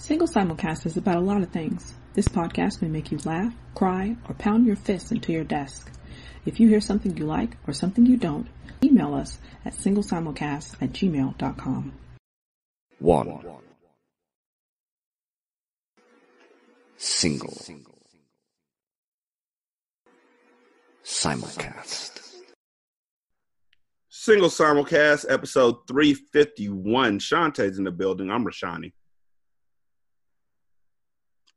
Single Simulcast is about a lot of things. This podcast may make you laugh, cry, or pound your fists into your desk. If you hear something you like or something you don't, email us at singlesimulcast at gmail.com. One. Single. Simulcast. Single simulcast, episode 351. Shanta's in the building. I'm Rashani.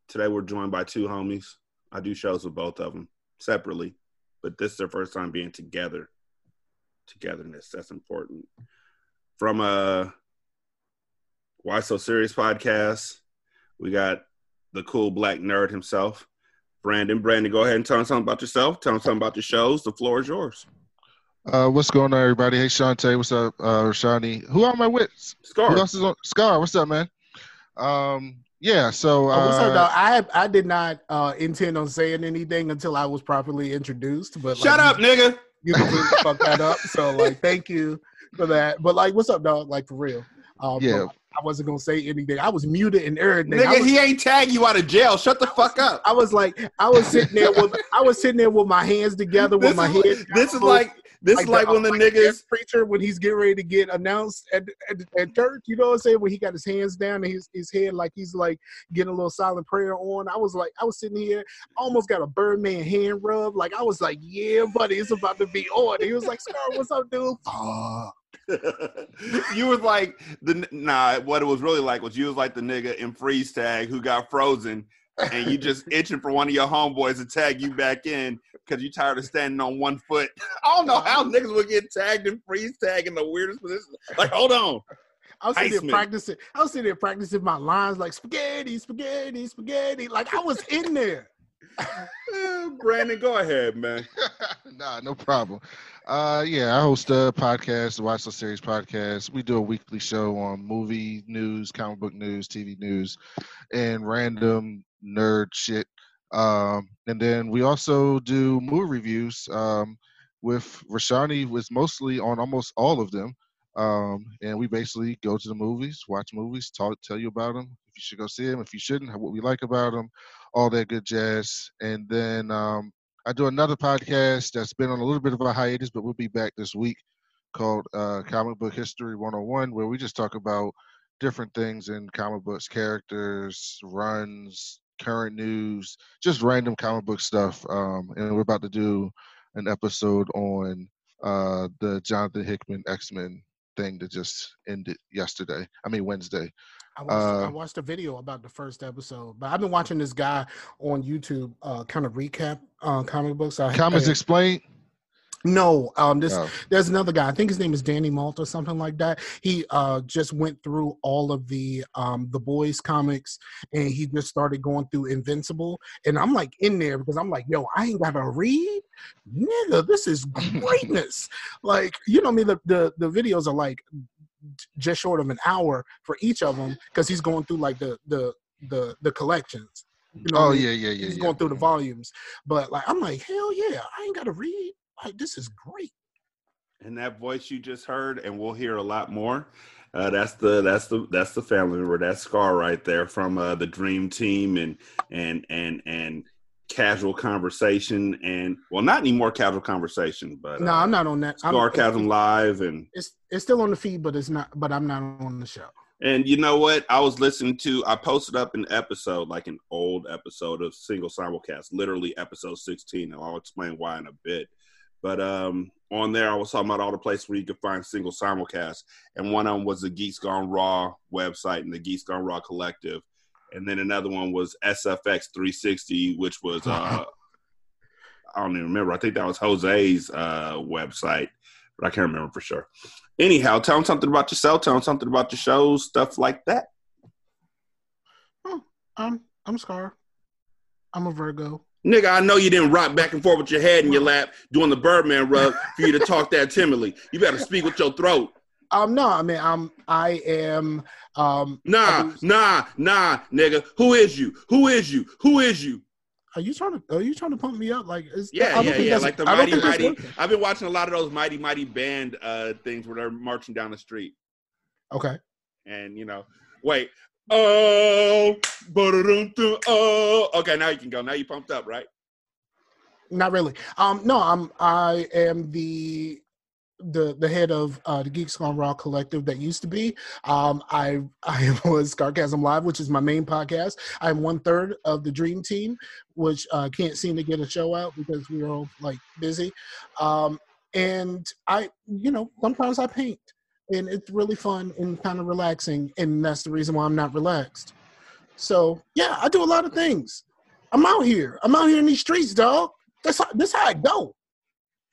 Today we're joined by two homies. I do shows with both of them separately, but this is their first time being together. Togetherness, that's important. From a Why So Serious podcast, we got the cool black nerd himself, Brandon. Brandon, go ahead and tell us something about yourself. Tell us something about your shows. The floor is yours. Uh, what's going on, everybody? Hey, Shanta. What's up, uh, Rashani? Who am I with? Scar. Who else is on? Scar. What's up, man? Um, yeah. So, uh, Oh, what's up. I I did not uh, intend on saying anything until I was properly introduced. But Shut like, up, nigga. You completely fucked that up. So like, thank you for that. But like, what's up, dog? Like for real. Um, Yeah. I wasn't gonna say anything. I was muted and everything. Nigga, was, he ain't tag you out of jail. Shut the fuck up. I was like, I was sitting there with I was sitting there with my hands together with This my is, head. this is like this is like uh, when the like niggas preacher when he's getting ready to get announced at, at, at church. You know what I'm saying? When he got his hands down and his, his head like he's like getting a little silent prayer on. I was like, I was sitting here, almost got a Birdman hand rub. Like I was like, yeah, buddy, it's about to be on. He was like, Scar, what's up, dude? You was like the nah. What it was really like was you was like the nigga in freeze tag who got frozen, and you just itching for one of your homeboys to tag you back in because you're tired of standing on one foot. I don't know how niggas would get tagged and freeze tag in the weirdest position. Like, hold on, I was sitting there practicing. I was sitting there practicing my lines like spaghetti, spaghetti, spaghetti. Like I was in there. Brandon, go ahead, man. nah, no problem. Uh, yeah, I host a podcast, the Watch the Series podcast. We do a weekly show on movie news, comic book news, TV news, and random nerd shit. Um, and then we also do movie reviews. Um, with Rashani was mostly on almost all of them. Um, and we basically go to the movies, watch movies, talk, tell you about them. If you should go see them, if you shouldn't, what we like about them, all that good jazz. And then um, I do another podcast that's been on a little bit of a hiatus, but we'll be back this week called uh, Comic Book History 101, where we just talk about different things in comic books, characters, runs, current news, just random comic book stuff. Um, and we're about to do an episode on uh, the Jonathan Hickman X Men thing that just ended yesterday. I mean, Wednesday. I watched, I Uh, watched a video about the first episode, but I've been watching this guy on YouTube uh, kind of recap uh, comic books. I, Comics I- Explained. No, um, this Oh. there's another guy. I think his name is Danny Malt or something like that. He uh just went through all of the um the boys comics and he just started going through Invincible. And I'm like in there because I'm like, yo, I ain't gotta read, nigga. This is greatness. like, you know, I mean, the the the videos are like just short of an hour for each of them because he's going through like the the the the collections. You know Oh yeah, yeah, yeah. he's yeah. going through the volumes. But like, I'm like, hell yeah, I ain't gotta read. Like, this is great. And that voice you just heard, and we'll hear a lot more. Uh, that's the that's the that's the family member. That's Scar right there from uh, the Dream Team and and and and casual conversation and well, not anymore casual conversation, but no, uh, I'm not on that. Chasm Live and It's it's still on the feed, but it's not. But I'm not on the show. and you know what? I was listening to. I posted up an episode, like an old episode of Single Simulcast, literally episode 16, and I'll explain why in a bit. But um, on there, I was talking about all the places where you could find single simulcast, and one of them was the Geeks Gone Raw website and the Geeks Gone Raw collective, and then another one was SFX 360, which was uh, I don't even remember. I think that was Jose's uh, website, but I can't remember for sure. Anyhow, tell them something about yourself. Tell them something about your shows, stuff like that. I'm I'm Scar. I'm a Virgo. Nigga, I know you didn't rock back and forth with your head in your lap doing the Birdman rub for you to talk that timidly. You better speak with your throat. Um, no, I mean, I'm I am um. Nah, nah, nah, nigga. Who is you? Who is you? Who is you? Are you trying to? Are you trying to pump me up? Like, is, Yeah, I don't yeah, think yeah. Like the mighty, mighty. I've been watching a lot of those mighty, mighty band uh things where they're marching down the street, Okay. and you know, wait. Oh, Oh, okay. Now you can go. Now you pumped up, right? Not really. Um, no, I'm. I am the the the head of uh, the Geeks Gone Raw collective that used to be. Um, I I was Scarcasm Live, which is my main podcast. I'm one third of the Dream Team, which uh, can't seem to get a show out because we're all like busy. Um, and I, you know, sometimes I paint, and it's really fun and kind of relaxing, and that's the reason why I'm not relaxed. So yeah, I do a lot of things. I'm out here. I'm out here in these streets, dog. That's how, that's how I go.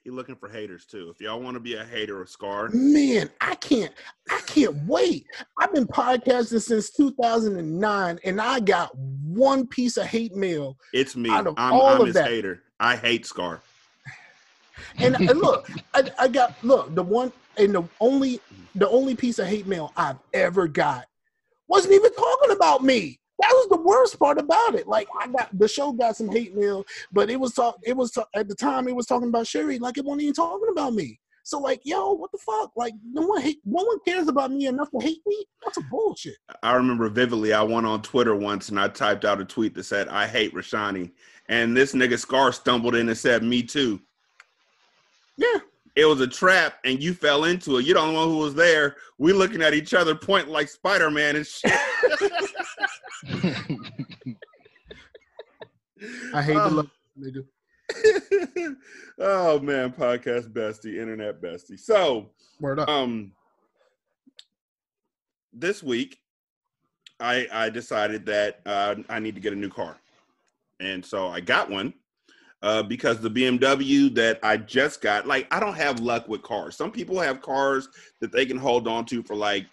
He looking for haters too. If y'all want to be a hater of Scar, Man, I can't, I can't wait. I've been podcasting since 2009, and I got one piece of hate mail. it's me. Out of I'm, all I'm of his that- hater. I hate Scar. And, and look, I, I got look the one and the only the only piece of hate mail I've ever got wasn't even talking about me. That was the worst part about it. Like I got the show got some hate mail, but it was talk. It was ta- at the time it was talking about Sherry. Like it wasn't even talking about me. So like, yo, what the fuck? Like no one hate, no one cares about me enough to hate me. That's a bullshit. I remember vividly. I went on Twitter once and I typed out a tweet that said, "I hate Rashani," and this nigga Scar stumbled in and said, "Me too." Yeah. It was a trap, and you fell into it. You're the only one who was there. We looking at each other, pointing like Spider Man and shit. I hate Oh. the love nigga. oh man, podcast bestie, internet bestie. So, Word up. um, this week, I I decided that uh, I need to get a new car, and so I got one. Uh, because the BMW that I just got, like, I don't have luck with cars. Some people have cars that they can hold on to for like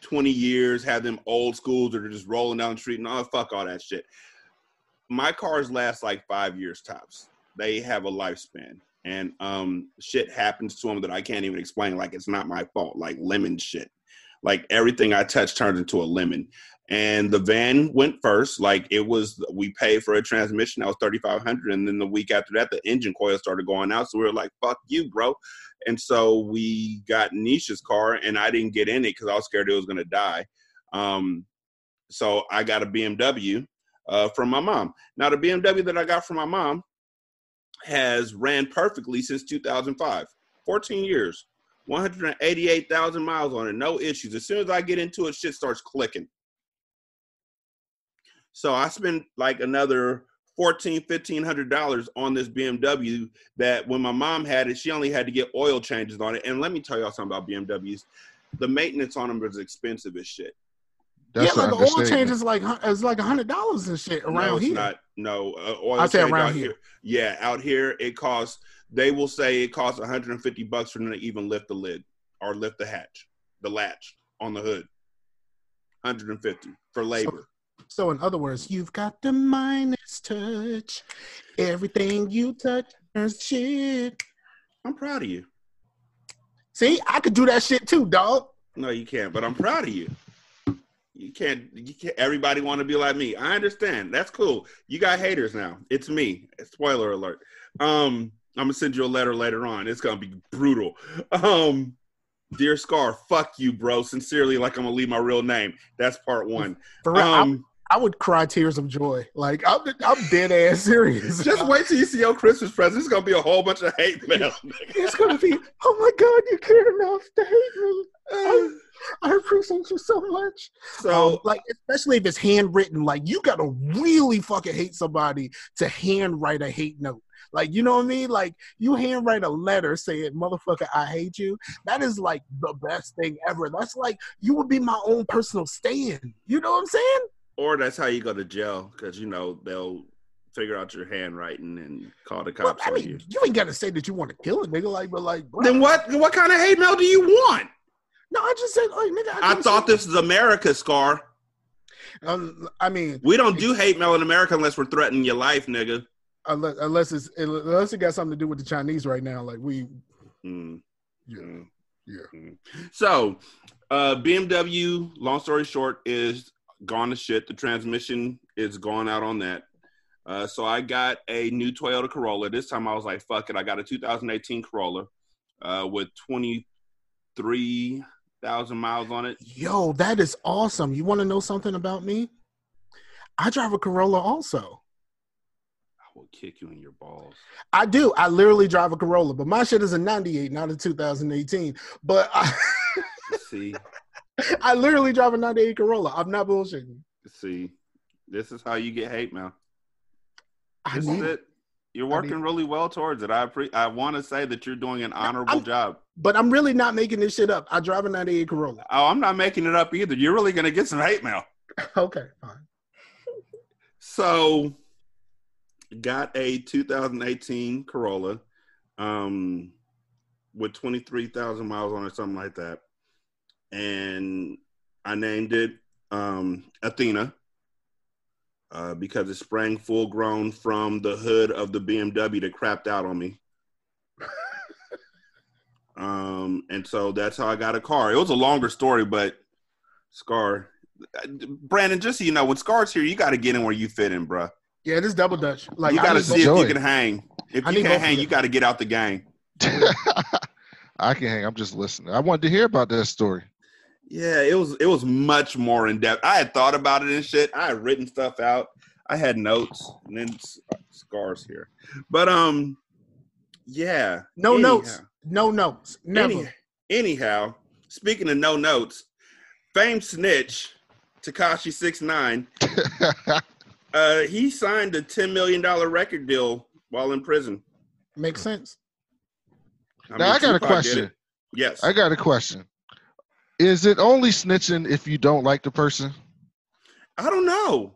20 years, have them old schools that are just rolling down the street and oh, fuck all that shit. My cars last like five years tops. They have a lifespan. And um, shit happens to them that I can't even explain. Like, it's not my fault. Like, lemon shit. Like, everything I touch turns into a lemon and the van went first. Like it was, we paid for a transmission that was thirty five hundred, and then the week after that, the engine coil started going out. So we were like, "Fuck you, bro!" And so we got Nisha's car, and I didn't get in it because I was scared it was gonna die. Um, so I got a BMW uh, from my mom. Now the BMW that I got from my mom has ran perfectly since 2005, 14 years. 188,000 miles on it, no issues. As soon as I get into it, shit starts clicking. So I spent like another fourteen, fifteen hundred dollars on this BMW that when my mom had it, she only had to get oil changes on it. And let me tell y'all something about BMWs. The maintenance on them is expensive as shit. That's yeah, like the oil understatement. change is like hun- is like a hundred dollars and shit around no, it's here. not. No, uh, oil I say change around out here. Yeah, out here it costs. They will say it costs 150 bucks for them to even lift the lid or lift the hatch, the latch on the hood. 150 for labor. So in other words, you've got the Midas touch. Everything you touch turns shit. I'm proud of you. See, I could do that shit too, dog. No, you can't. But I'm proud of you. You can't. You can't. Everybody want to be like me. I understand. That's cool. You got haters now. It's me. Spoiler alert. Um, I'm gonna send you a letter later on. It's gonna be brutal. Um, dear Scar, fuck you, bro. Sincerely, like I'm gonna leave my real name. That's part one. For real, Um, I, would cry tears of joy. Like I'm, I'm dead ass serious. just wait till you see your Christmas present. It's gonna be a whole bunch of hate mail. it's gonna be. Oh my god, you care enough to hate me. I, I appreciate you so much. so um, like especially if it's handwritten like you gotta really fucking hate somebody to handwrite a hate note like you know what i mean like you handwrite a letter saying motherfucker i hate you that is like the best thing ever that's like you would be my own personal stand you know what i'm saying or that's how you go to jail because you know they'll figure out your handwriting and call the well, cops i on mean you. you ain't gotta say that you want to kill a nigga like but like bro, Then what? What kind of hate mail do you want? no i just said like nigga I didn't thought this was America, Scar. um, i mean We don't do hate mail in America unless we're threatening your life, nigga. unless, unless it's unless it got something to do with the chinese right now like we Mm, yeah mm, yeah mm. So, uh, BMW. Long story short, is gone to shit. The transmission is gone out on that. Uh, so I got a new Toyota Corolla. This time I was like, "Fuck it!" I got a 2018 Corolla uh, with 23,000 miles on it. Yo, that is awesome. You want to know something about me? I drive a Corolla also. I will kick you in your balls. I do. I literally drive a Corolla, but my shit is a 98, not a 2018. But I, See, I literally drive a 98 Corolla. I'm not bullshitting. see, this is how you get hate mail. I This is it. You're working really well towards it. I pre- I want to say that you're doing an honorable I'm- job. But I'm really not making this shit up. I drive a 98 Corolla. Oh, I'm not making it up either. You're really gonna get some hate mail. Okay, fine. So, got a 2018 Corolla, um, with 23,000 miles on it, something like that, and I named it um, Athena uh, because it sprang full grown from the hood of the BMW that crapped out on me. um, and so that's how I got a car. It was a longer story, but Scar, Brandon, just so you know, when Scar's here, you got to get in where you fit in, bruh. Yeah, this double dutch. Like you got to see if you can hang. If I you can't hang, you got to get out the game. I can hang. I'm just listening. I wanted to hear about that story. Yeah, it was it was much more in depth. I had thought about it and shit. I had written stuff out. I had notes and then s- scars here. But um yeah. No anyhow- notes. No notes. Never. any- anyhow, speaking of no notes, famed snitch Tekashi Six Nine, uh, he signed a ten million dollar record deal while in prison. Makes sense. now I got a Tupac did question. Yes, I got a question. Is it only snitching if you don't like the person? I don't know.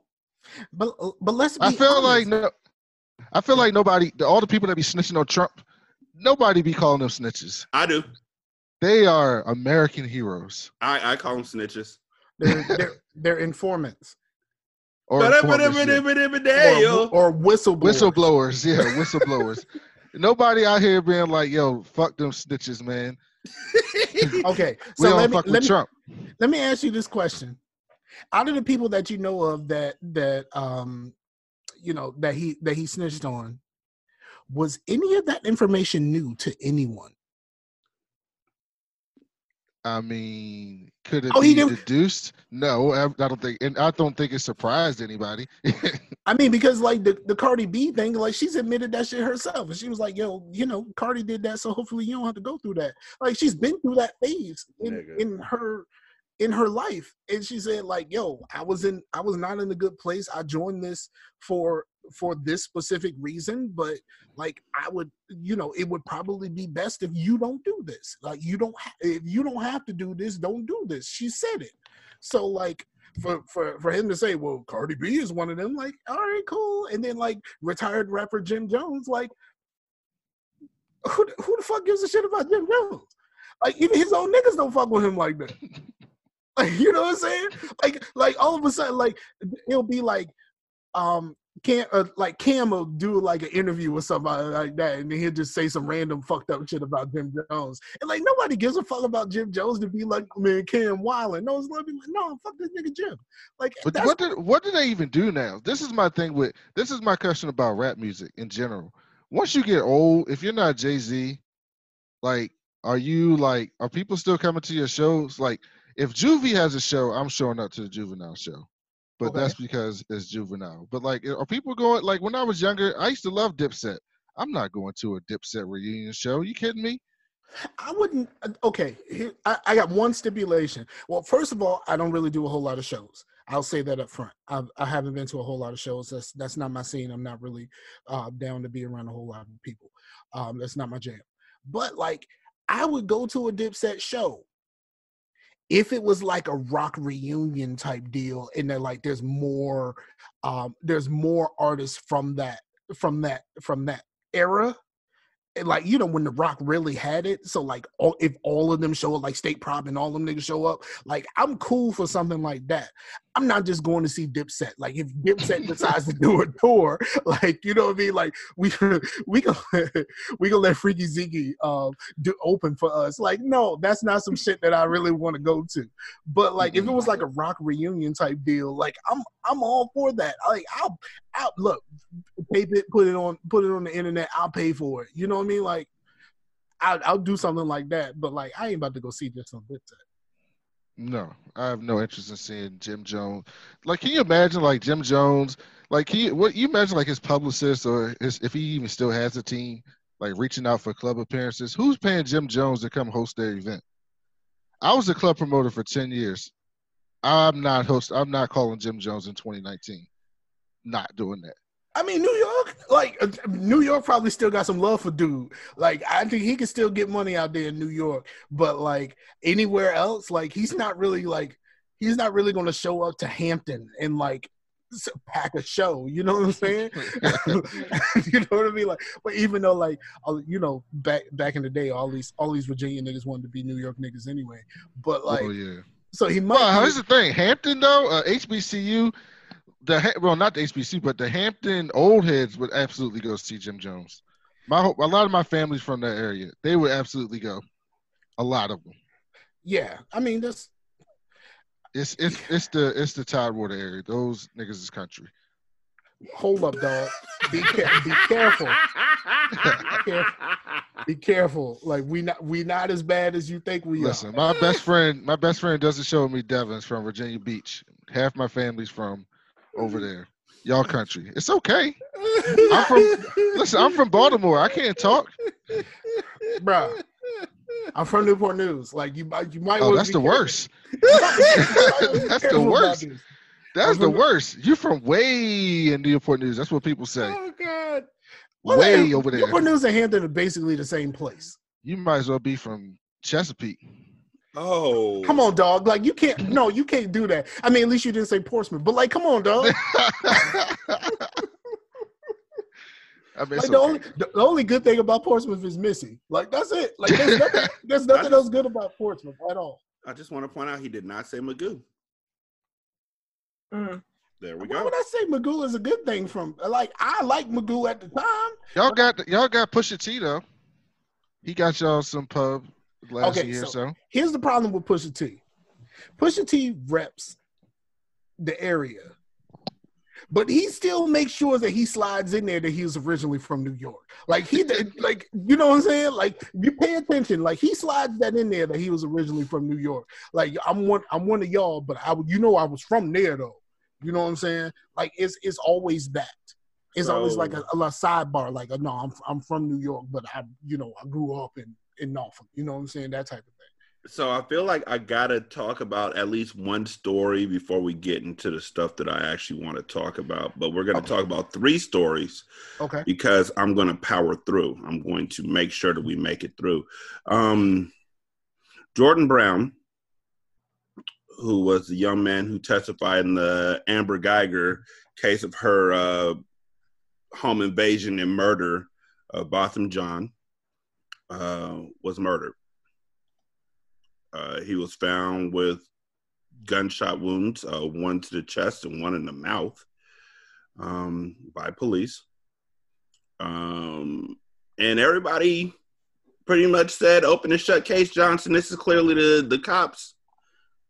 But but let's be I feel like no. I feel like nobody, all the people that be snitching on Trump, nobody be calling them snitches. I do. They are American heroes. I, I call them snitches. they're, they're, they're informants Or or, or whistleblowers. whistleblowers. Yeah, whistleblowers. nobody out here being like, "Yo, fuck them snitches, man." Okay, so let me, let me let me ask you this question: Out of the people that you know of that that um you know that he that he snitched on, was any of that information new to anyone? I mean, could it Oh, be didn't- deduced? No, I, I don't think, and I don't think it surprised anybody. I mean, because like the, the Cardi B thing, like she's admitted that shit herself. And she was like, yo, you know, Cardi did that, so hopefully you don't have to go through that. Like she's been through that phase in, Nigga. in her in her life. And she said, like, yo, I was in I was not in a good place. I joined this for for this specific reason, but like I would, you know, it would probably be best if you don't do this. Like you don't ha- if you don't have to do this, don't do this. She said it. So like for for for him to say, well, Cardi B is one of them, like, all right, cool. And then like retired rapper Jim Jones, like, who who the fuck gives a shit about Jim Jones? Like even his own niggas don't fuck with him like that. Like you know what I'm saying? Like like all of a sudden, like it'll be like um Cam uh, like Cam will do like an interview with somebody like that, and then he'll just say some random fucked up shit about Jim Jones, and like nobody gives a fuck about Jim Jones to be like man Cam Wildin. No, it's like no fuck this nigga Jim. Like But what did what do they even do now? This is my thing with this is my question about rap music in general. Once you get old, if you're not Jay Z, like, are you like are people still coming to your shows? Like, if Juvie has a show, I'm showing up to the Juvenile show, but Okay. that's because it's Juvenile. But like, are people going? Like, when I was younger, I used to love Dipset. I'm not going to a Dipset reunion show. You kidding me? I wouldn't. uh, Okay, here, I, I got one stipulation. Well, first of all, I don't really do a whole lot of shows. I'll say that up front. I've, I haven't been to a whole lot of shows. That's that's not my scene. I'm not really uh, down to be around a whole lot of people. Um, that's not my jam. But like, I would go to a Dipset show if it was like a Roc reunion type deal, and then like there's more, um, there's more artists from that from that from that era like you know when the Roc really had it so like all, if all of them show up like state prop and all them niggas show up like i'm cool for something like that. I'm not just going to see dipset. Like if dipset decides to do a tour like you know what i mean? Like we we can we can let freaky ziggy um do open for us. Like no that's not some shit that i really want to go to. But like if it was like a Roc reunion type deal like i'm i'm all for that. Like i'll I'll look tape it, put it on, put it on the internet. I'll pay for it. You know what I mean? Like, I'll, I'll do something like that. But like, I ain't about to go see this on Dipset. No, I have no interest in seeing Jim Jones. Like, can you imagine like Jim Jones? Like, can you, what you imagine like his publicist or his, if he even still has a team, like reaching out for club appearances? Who's paying Jim Jones to come host their event? I was a club promoter for ten years. I'm not host. I'm not calling Jim Jones in 2019. Not doing that. I mean, New York, like uh, New York, probably still got some love for dude. Like, I think he can still get money out there in New York, but like anywhere else, like he's not really like he's not really going to show up to Hampton and like pack a show. You know what I'm saying? you know what I mean? Like, but even though like uh, you know back back in the day, all these all these Virginia niggas wanted to be New York niggas anyway. But like, oh yeah. so he might. Well, here's the thing. Hampton though, uh, HBCU, the well, not the HBC, but the Hampton old heads would absolutely go see Jim Jones. My a lot of my family's from that area. They would absolutely go. A lot of them. yeah, I mean that's It's it's it's the it's the Tidewater area. Those niggas is country. hold up, dog. Be ca- be careful. Be careful. Like we not we not as bad as you think we Listen, are. Listen, my best friend, my best friend doesn't show me Devon's from Virginia Beach. Half my family's from over there. Y'all country. It's okay. I'm from- Listen, I'm from Baltimore. I can't talk. Bruh. I'm from Newport News. Like you, might- you might. Oh, that's the careful. worst. You might be That's the worst. That's the worst. You're from way in Newport News. That's what people say. Oh God. Well, Way over there. Newport News and Hampton are basically the same place. You might as well be from Chesapeake. Oh, Come on, dog. Like you can't. No, you can't do that. I mean, at least you didn't say Portsmouth. But like, come on, dog. I mean, Like it's the okay. only the, the only good thing about Portsmouth is Missy. Like that's it. Like there's nothing, there's nothing else good about Portsmouth at all. I just want to point out he did not say Magoo. Mm. There we Why go. would I say Magoo is a good thing from like I like Magoo at the time. y'all got y'all got Pusha T though. He got y'all some pub last Okay, year so- so. Here's the problem with Pusha T. Pusha T reps the area, but he still makes sure that he slides in there that he was originally from New York. Like he, did- like you know what I'm saying? Like you pay attention. Like he slides that in there that he was originally from New York. Like I'm one, I'm one of y'all, but I, you know, I was from there though. You know what I'm saying? Like it's it's always that. It's always like a, a, sidebar. Like no, I'm I'm from New York, but I you know I grew up in in Norfolk. You know what I'm saying? That type of thing. So I feel like I gotta talk about at least one story before we get into the stuff that I actually want to talk about. But we're gonna Okay. talk about three stories Okay. because I'm gonna power through. I'm going to make sure that we make it through. Um, Jordan Brown, who was the young man who testified in the Amber Guyger case of her uh, home invasion and murder of Botham Jean, uh, was murdered. Uh, he was found with gunshot wounds, uh, one to the chest and one in the mouth, um, by police. Um, and everybody pretty much said, "Open and shut case, Johnson. This is clearly the the cops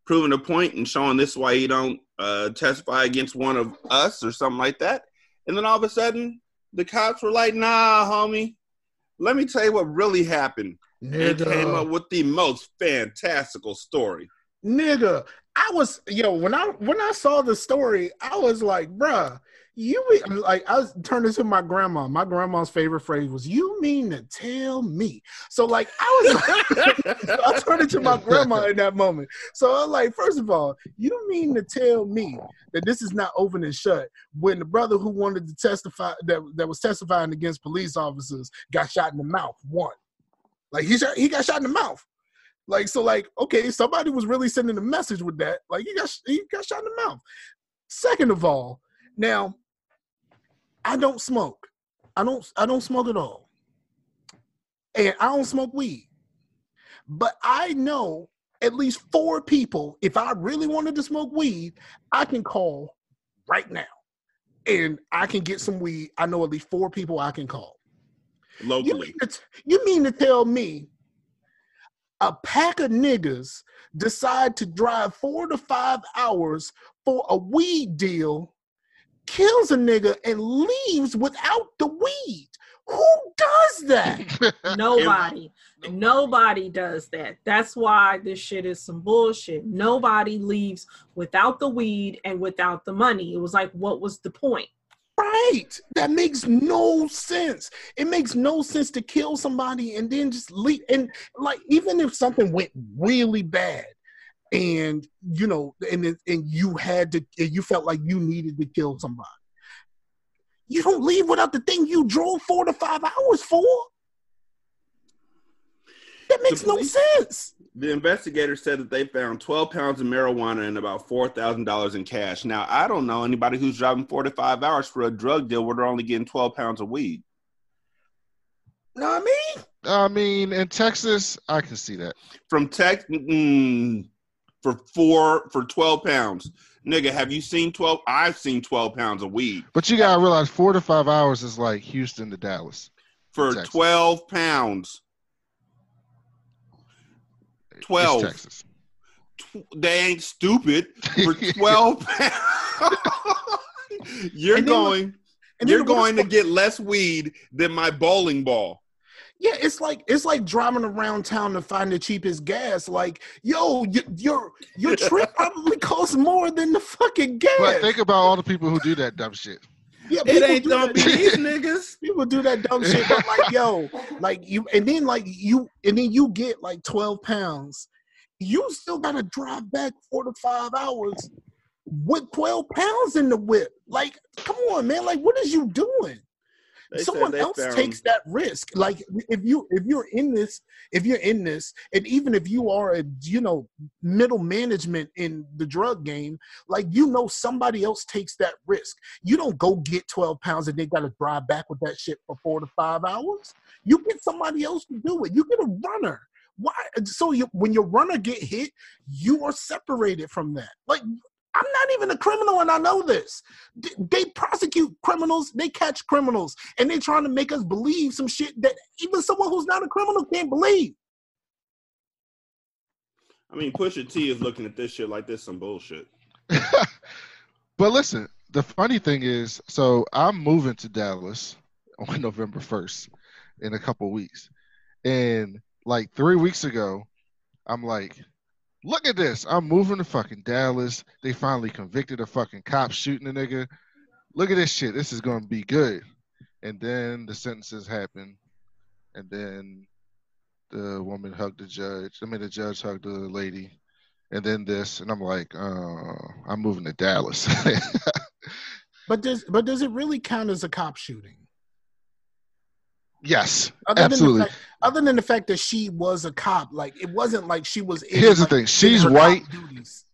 proving a point and showing this why he don't uh, testify against one of us or something like that." And then all of a sudden, the cops were like, "Nah, homie. Let me tell you what really happened." And came up with the most fantastical story. nigga, I was yo when I when I saw the story, I was like, bruh, you mean- like I was turned to my grandma. My grandma's favorite phrase was, "You mean to tell me?" So like I was, I turned it to my grandma in that moment. So I'm like, first of all, you mean to tell me that this is not open and shut when the brother who wanted to testify that that was testifying against police officers got shot in the mouth? One, like he shot, he got shot in the mouth. Like so, like okay, somebody was really sending a message with that. Like he got he got shot in the mouth. Second of all, now I don't smoke. I don't I don't smoke at all, and I don't smoke weed. But I know at least four people. If I really wanted to smoke weed, I can call right now, and I can get some weed. I know at least four people I can call. You Locally. mean, to, you mean to tell me a pack of niggas decide to drive four to five hours for a weed deal, kills a nigga, and leaves without the weed? Who does that? Nobody. Nobody does that. That's why this shit is some bullshit. Nobody leaves without the weed and without the money. It was like, what was the point? Right. That makes no sense. It makes no sense to kill somebody and then just leave. And like, even if something went really bad, and you know, and and you had to, and you felt like you needed to kill somebody, you don't leave without the thing you drove four to five hours for. That makes The no sense. The investigators said that they found 12 pounds of marijuana and about $4,000 in cash. Now, I don't know anybody who's driving four to five hours for a drug deal where they're only getting 12 pounds of weed. know what I mean? I mean, in Texas, I can see that. From Tex mm, for four, for 12 pounds. Nigga, have you seen 12? I've seen 12 pounds of weed But you gotta realize four to five hours is like Houston to Dallas. for Texas. 12 pounds. It's 12. Texas. Tw- They ain't stupid. For 12 pounds. You're And then- going. And You're then the worst going to get less weed than my bowling ball. Yeah, it's like it's like driving around town to find the cheapest gas. Like, yo, y- your your trip probably costs more than the fucking gas. But think about all the people who do that dumb shit. yeah, It people ain't do gonna that- be these niggas. People do that dumb shit, but like, yo, like you, and then like you, and then you get like twelve pounds. You still gotta drive back four to five hours with twelve pounds in the whip. Like, come on, man. Like, what is you doing? They someone else takes that risk. Like if you if you're in this if you're in this and even if you are a you know middle management in the drug game like you know somebody else takes that risk. You don't go get 12 pounds and they got to drive back with that shit for four to five hours. You get somebody else to do it. You get a runner. Why so you, when your runner get hit you are separated from that. Like I'm not even a criminal, and I know this. D- They prosecute criminals, they catch criminals, and they're trying to make us believe some shit that even someone who's not a criminal can't believe. I mean, Pusha T is looking at this shit like this some bullshit. but listen, the funny thing is, so I'm moving to Dallas on November 1st in a couple weeks. And like three weeks ago, I'm like, look at this. I'm moving to fucking Dallas. They finally convicted a fucking cop shooting a nigga. Look at this shit. This is to be good. And then the sentences happen. And then the woman hugged the judge. I mean, the judge hugged the lady. And then this. And I'm like, uh, I'm moving to Dallas. But does but does it really count as a cop shooting? Yes, Other Than absolutely. the fact, other than the fact that she was a cop, like it wasn't like she was. In, Here's the thing. She's white.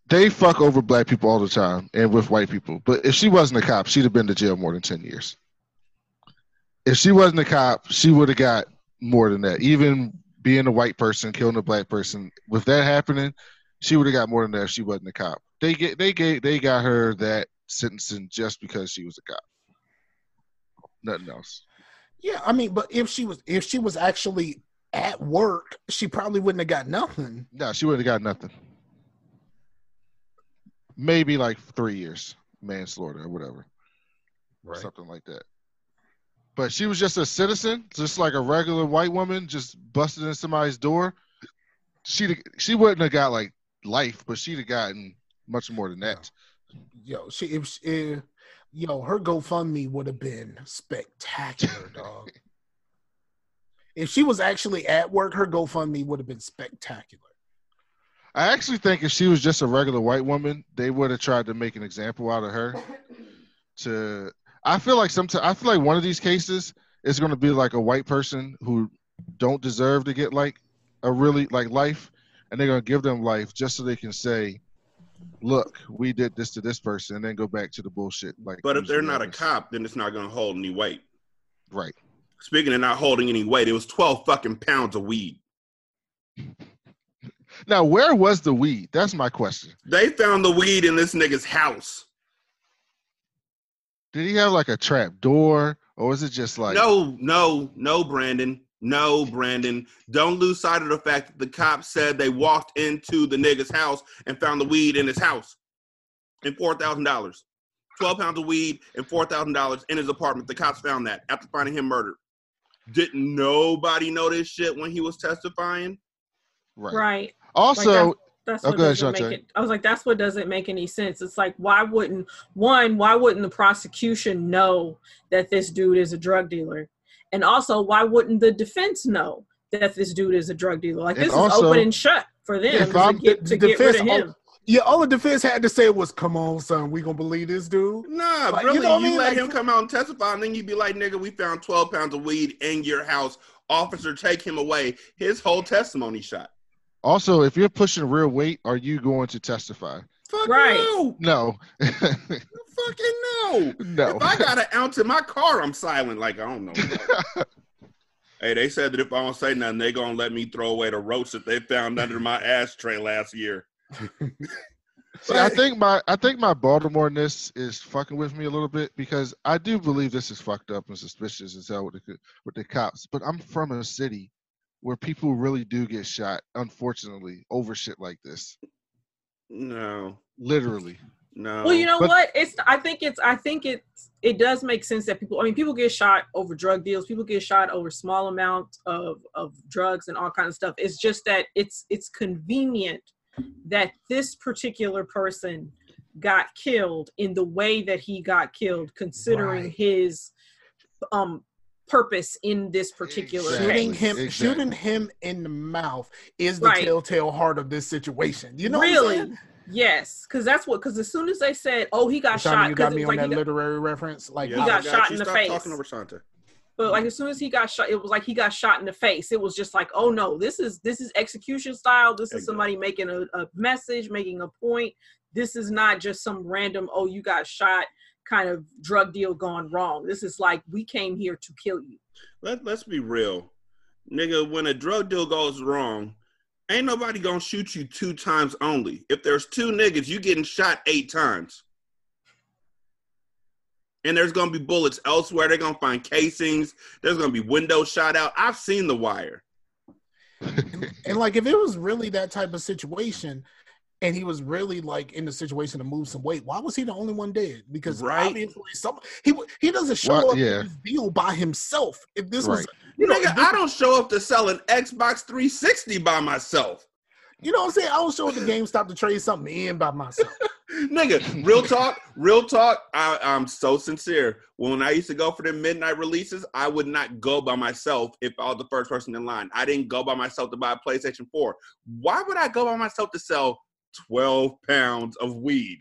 They fuck over black people all the time and with white people. But if she wasn't a cop, she'd have been to jail more than 10 years. If she wasn't a cop, she would have got more than that. Even being a white person, killing a black person, with that happening, she would have got more than that if she wasn't a cop. They get they gave they got her that sentencing just because she was a cop. Nothing else. Yeah, I mean, but if she was if she was actually at work, she probably wouldn't have got nothing. No, she wouldn't have got nothing. Maybe like three years manslaughter or whatever. Right. something like that. But she was just a citizen, just like a regular white woman, just busted in somebody's door. She she wouldn't have got like life, but she'd have gotten much more than that. Yo, she if, she, if yo her GoFundMe would have been spectacular, dog. if she was actually at work, her GoFundMe would have been spectacular. I actually think if she was just a regular white woman, they would have tried to make an example out of her. To I feel like sometimes I feel like one of these cases is going to be like a white person who don't deserve to get like a really like life, and they're going to give them life just so they can say, "Look, we did this to this person," and then go back to the bullshit. Like, But if they're not a cop, then it's not going to hold any weight. right? Speaking of not holding any weight, it was 12 fucking pounds of weed. Now, where was the weed? That's my question. They found the weed in this nigga's house. Did he have like a trap door, or was it just like no, no, no, Brandon. No, Brandon. Don't lose sight of the fact that the cops said they walked into the nigga's house and found the weed in his house and $4,000. 12 pounds of weed and $4,000 in his apartment. The cops found that after finding him murdered. Didn't nobody know this shit when he was testifying? Right. Right. Also, That's Oh, what ahead, doesn't make it. I was like, that's what doesn't make any sense. It's like, why wouldn't one? Why wouldn't the prosecution know that this dude is a drug dealer? And also, why wouldn't the defense know that this dude is a drug dealer? Like And this also- is open and shut for them If to I'm- get, the to get rid of him. al- Yeah, all the defense had to say was, "Come on, son, we gonna believe this dude." Nah, Like, you really, you, know what I mean? let Like- him come out and testify, and then you'd be like, nigga, we found 12 pounds of weed in your house. Officer, take him away. His whole testimony shot. also, if you're pushing real weight, are you going to testify? Fuck Right. no. No. Fucking no. no. If I got an ounce in my car, I'm silent. Like, I don't know. hey, they said that if I don't say nothing, they going to let me throw away the roach that they found under my ashtray last year. See, I think my I think my Baltimore-ness is fucking with me a little bit because I do believe this is fucked up and suspicious as hell with the with the cops. But I'm from a city where people really do get shot, unfortunately, over shit like this. No, Literally. no. Well, you know But- what? It's I think it's I think it's it does make sense that people I mean people get shot over drug deals, people get shot over small amounts of of drugs and all kinds of stuff. It's just that it's it's convenient that this particular person got killed in the way that he got killed considering Right. his um purpose in this particular Exactly. Shooting him, Exactly. shooting him in the mouth is the Right. telltale heart of this situation. You know, what I'm Really? Yes, because that's what because as soon as they said, "Oh, he got Shawty, shot," you because got it me was on like he that got, literary reference. Like, Yes, he I got shot in the Stop face. talking over Shanta. But like as soon as he got shot, it was like he got shot in the face. It was just like, oh no, this is this is execution style. This is Exactly. somebody making a, a message, making a point. This is not just some random, oh, you got shot kind of drug deal gone wrong. This is like we came here to kill you. Let, let's be real. Nigga, when a drug deal goes wrong, ain't nobody gonna shoot you two times only. If there's two niggas, you getting shot eight times. And there's gonna be bullets elsewhere. They're gonna find casings. There's gonna be windows shot out. I've seen the wire. and like if it was really that type of situation and he was really like in the situation to move some weight why was he the only one dead because Right. obviously some he he doesn't show Well, up yeah. in this deal by himself if this was you know Nigga, if I don't show up to sell an Xbox 360 by myself. you know what i'm saying i don't show up to gamestop to trade something in by myself Nigga, real talk, real talk. I, I'm so sincere. When I used to go for the midnight releases, I would not go by myself if I was the first person in line. I didn't go by myself to buy a PlayStation 4. Why would I go by myself to sell 12 pounds of weed?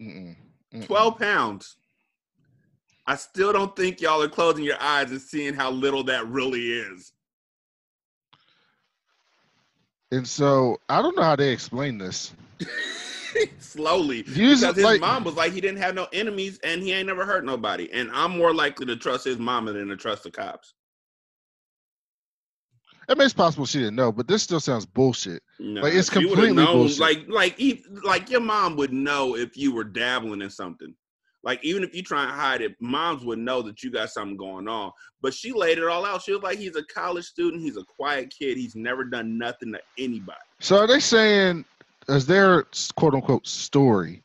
Mm-mm. Mm-mm. 12 pounds. I still don't think y'all are closing your eyes and seeing how little that really is. And so I don't know how they explain this. Slowly. Use because his like mom was like he didn't have no enemies and he ain't never hurt nobody. And I'm more likely to trust his mama than to trust the cops. I mean, it's possible she didn't know, but this still sounds bullshit. No, Like, it's she completely known, bullshit. Like, like, like your mom would know if you were dabbling in something. Like, even if you try and hide it, moms would know that you got something going on. But she laid it all out. She was like, "He's a college student. He's a quiet kid. He's never done nothing to anybody." So are they saying, as their quote unquote story,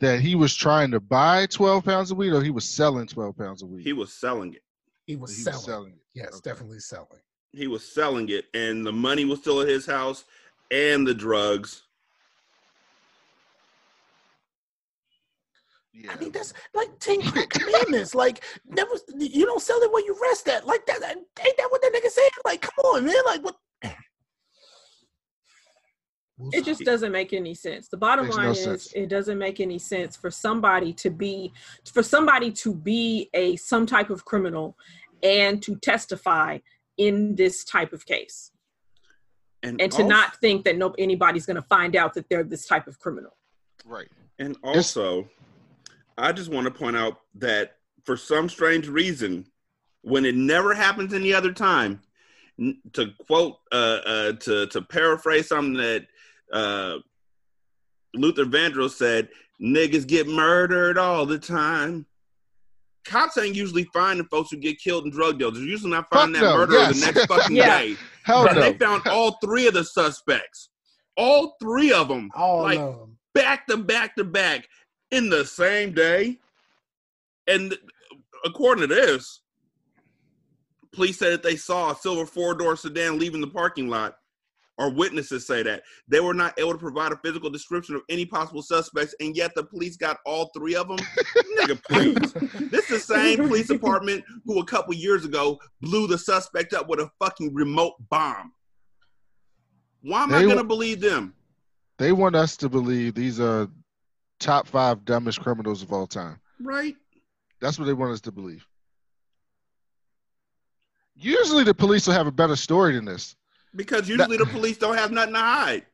that he was trying to buy 12 pounds of weed or he was selling 12 pounds of weed? He was selling it. he was He selling was selling it. yes Okay. definitely selling He was selling it, and the money was still at his house, and the drugs. Yeah. I mean, that's like Ten Commandments. like, never you don't sell it where you rest at. Like that, ain't that what that nigga said? Like, come on, man. Like, what? it just doesn't make any sense the bottom Makes line no is sense. it doesn't make any sense for somebody to be for somebody to be a some type of criminal and to testify in this type of case and to also- not think that no anybody's going to find out that they're this type of criminal right. And also, I just want to point out that for some strange reason, when it never happens any other time, to quote, uh, uh, to to paraphrase something that uh, Luther Vandross said, "Niggas get murdered all the time." Cops ain't usually finding folks who get killed in drug deals. They're usually not finding Fuck that no, murderer yes. the next fucking Yeah. day. Hell And no. They found all three of the suspects, all three of them, all like, of them. back to back to back in the same day. And according to this, police said that they saw a silver four door sedan leaving the parking lot, or witnesses say that. They were not able to provide a physical description of any possible suspects, and yet the police got all three of them. Nigga, please. This is the same police department who a couple years ago blew the suspect up with a fucking remote bomb. Why am I gonna believe them? They want us to believe these are top five dumbest criminals of all time. Right? That's what they want us to believe. Usually, the police will have a better story than this. Because usually the police don't have nothing to hide.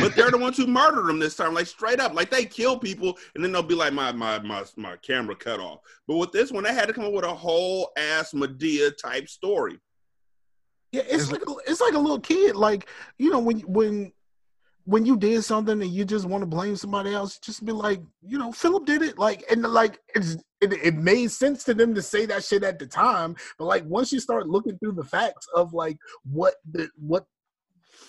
But they're the ones who murdered them this time, like straight up. Like they kill people and then they'll be like, my my my my camera cut off. But with this one, they had to come up with a whole ass Medea type story. Yeah, it's like a, it's like a little kid. Like you know when when when you did something and you just want to blame somebody else, just be like, you know, Philip did it. Like and like it's it, it made sense to them to say that shit at the time, but like once you start looking through the facts of like what the what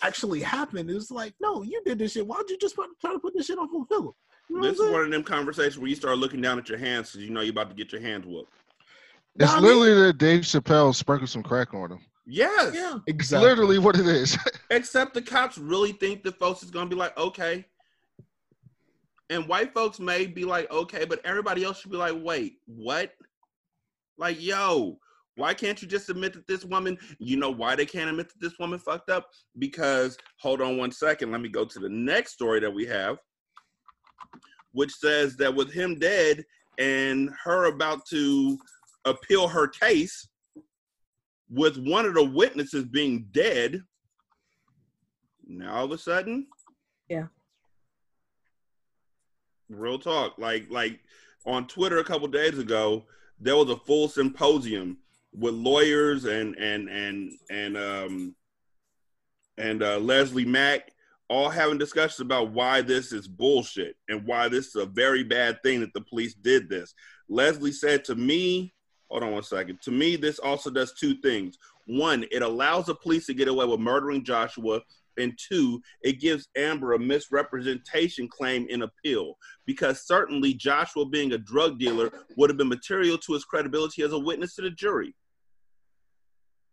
actually happened, it's like, no, you did this shit. Why'd you just put, try to put this shit off on Philip? You know This is one of them conversations where you start looking down at your hands because you know you're about to get your hands whooped. It's Nah, I mean- literally that Dave Chappelle sprinkled some crack on them. Yes. Yeah. Exactly. literally what it is. Except the cops really think that folks is gonna be like, okay. And white folks may be like, okay, but everybody else should be like, wait, what? Like, yo, why can't you just admit that this woman, you know why they can't admit that this woman fucked up? Because hold on one second, let me go to the next story that we have, which says that with him dead and her about to appeal her case, with one of the witnesses being dead, now all of a sudden, Yeah. real talk. Like like on Twitter a couple days ago, there was a full symposium with lawyers and and and and um and uh, Leslie Mac all having discussions about why this is bullshit and why this is a very bad thing that the police did this. Leslie said to me, hold on one second. To me, this also does two things. One, it allows the police to get away with murdering Joshua. And two, it gives Amber a misrepresentation claim in appeal because certainly Joshua being a drug dealer would have been material to his credibility as a witness to the jury.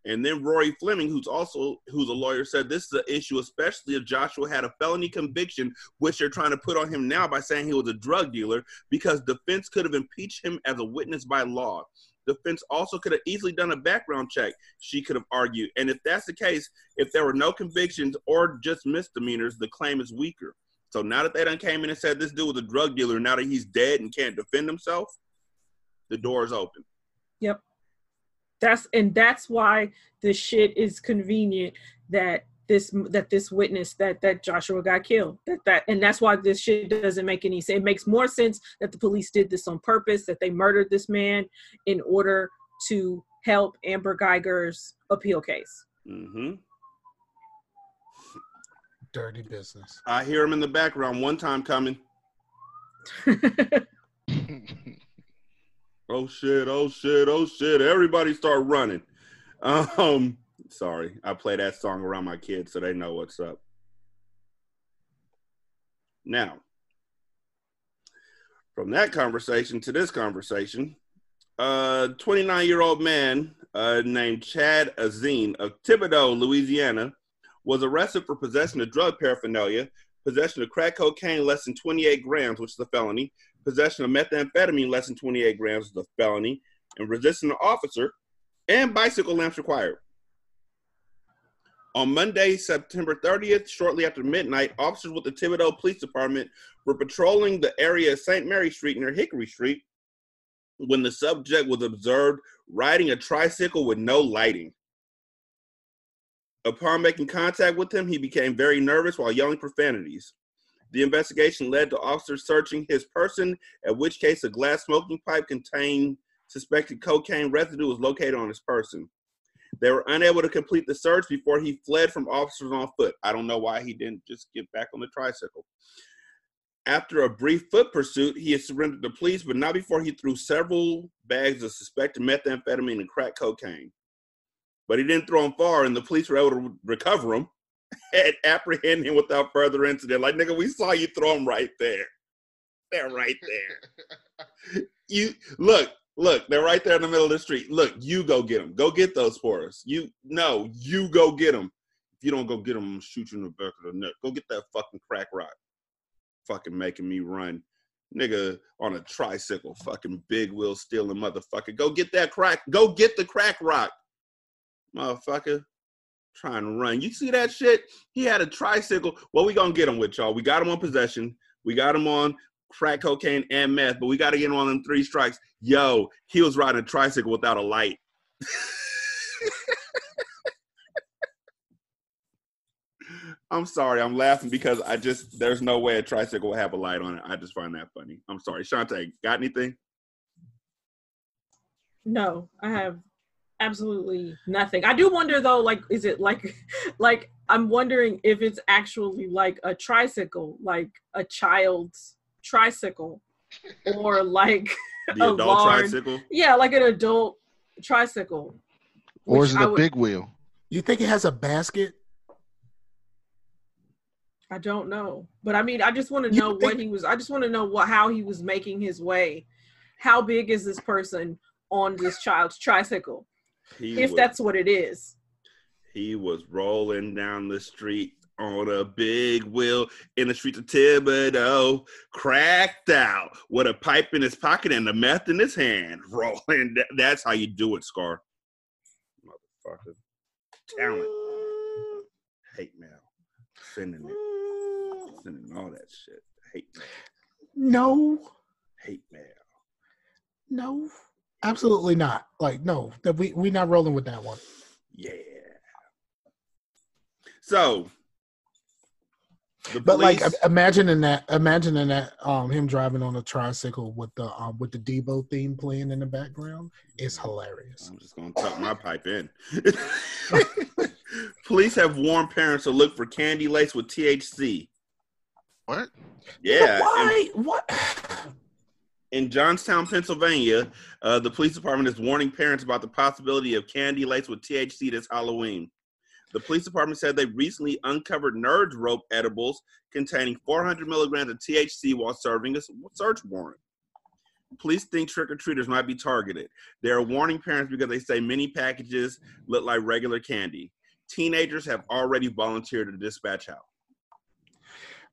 And then Rory Fleming, who's also who's a lawyer, said this is an issue, especially if Joshua had a felony conviction, which they're trying to put on him now by saying he was a drug dealer, because defense could have impeached him as a witness by law. Defense also could have easily done a background check, she could have argued. And if that's the case, if there were no convictions or just misdemeanors, the claim is weaker. So now that they done came in and said this dude was a drug dealer, now that he's dead and can't defend himself, the door is open. Yep. That's and that's why the shit is convenient that this that this witness that that Joshua got killed. That that and that's why this shit doesn't make any sense. It makes more sense that the police did this on purpose, that they murdered this man in order to help Amber Guyger's appeal case. Mm-hmm. Dirty business. I hear him in the background one time coming. Oh shit! Oh shit! Oh shit! Everybody start running. Um, sorry, I play that song around my kids so they know what's up. Now, from that conversation to this conversation, a 29 year old man uh, named Chad Azine of Thibodaux, Louisiana, was arrested for possession of drug paraphernalia, possession of crack cocaine less than 28 grams, which is a felony, possession of methamphetamine less than 28 grams is a felony, and resisting an officer, and bicycle lamps required. On Monday, September 30th, shortly after midnight, officers with the Thibodaux Police Department were patrolling the area of St. Mary Street near Hickory Street when the subject was observed riding a tricycle with no lighting. Upon making contact with him, he became very nervous while yelling profanities. The investigation led to officers searching his person, at which case a glass smoking pipe contained suspected cocaine residue was located on his person. They were unable to complete the search before he fled from officers on foot. I don't know why he didn't just get back on the tricycle. After a brief foot pursuit, he had surrendered to police, but not before he threw several bags of suspected methamphetamine and crack cocaine. But he didn't throw them far, and the police were able to recover him and apprehend him without further incident. Like, nigga, we saw you throw them right there. They're right there. you look, Look, they're right there in the middle of the street. Look, you go get them. Go get those for us. You no, you go get them. If you don't go get them, I'm gonna shoot you in the back of the neck. Go get that fucking crack rock. Fucking making me run, nigga, on a tricycle. Fucking big wheel stealing motherfucker. Go get that crack. Go get the crack rock, motherfucker. Trying to run. You see that shit? He had a tricycle. Well, we gonna get him with y'all. We got him on possession. We got him on crack cocaine and meth, but we got to get on them three strikes. Yo, he was riding a tricycle without a light. I'm sorry, I'm laughing because I just there's no way a tricycle will have a light on it. I just find that funny. I'm sorry, Shanta. Got anything? No, I have absolutely nothing. I do wonder though, like, is it like, like I'm wondering if it's actually like a tricycle, like a child's tricycle, or like The a adult large, tricycle. yeah, like an adult tricycle. Or is it I a would- big wheel? You think it has a basket? I don't know, but I mean, I just want to know think- what he was. I just want to know what how he was making his way. How big is this person on this child's tricycle? He if was, that's what it is. he was rolling down the street on a big wheel in the streets of Thibodaux, cracked out with a pipe in his pocket and the meth in his hand, rolling. That- That's how you do it, Scar. Motherfucker. Talent. Hate mail. Sending it. Sending all that shit. Hate mail. No, Hate mail. no, absolutely not. Like, no, we we not rolling with that one. Yeah. So, the But like, imagining that, imagining that, um, him driving on a tricycle with the um with the Debo theme playing in the background is hilarious. I'm just gonna tuck my pipe in. Police have warned parents to look for candy laced with THC. What? Yeah, But why? What? in, in Johnstown, Pennsylvania, uh, the police department is warning parents about the possibility of candy laced with THC this Halloween. The police department said they recently uncovered Nerds rope edibles containing 400 milligrams of THC while serving a search warrant. Police think trick or treaters might be targeted. They are warning parents because they say many packages look like regular candy. Teenagers have already volunteered to dispatch out.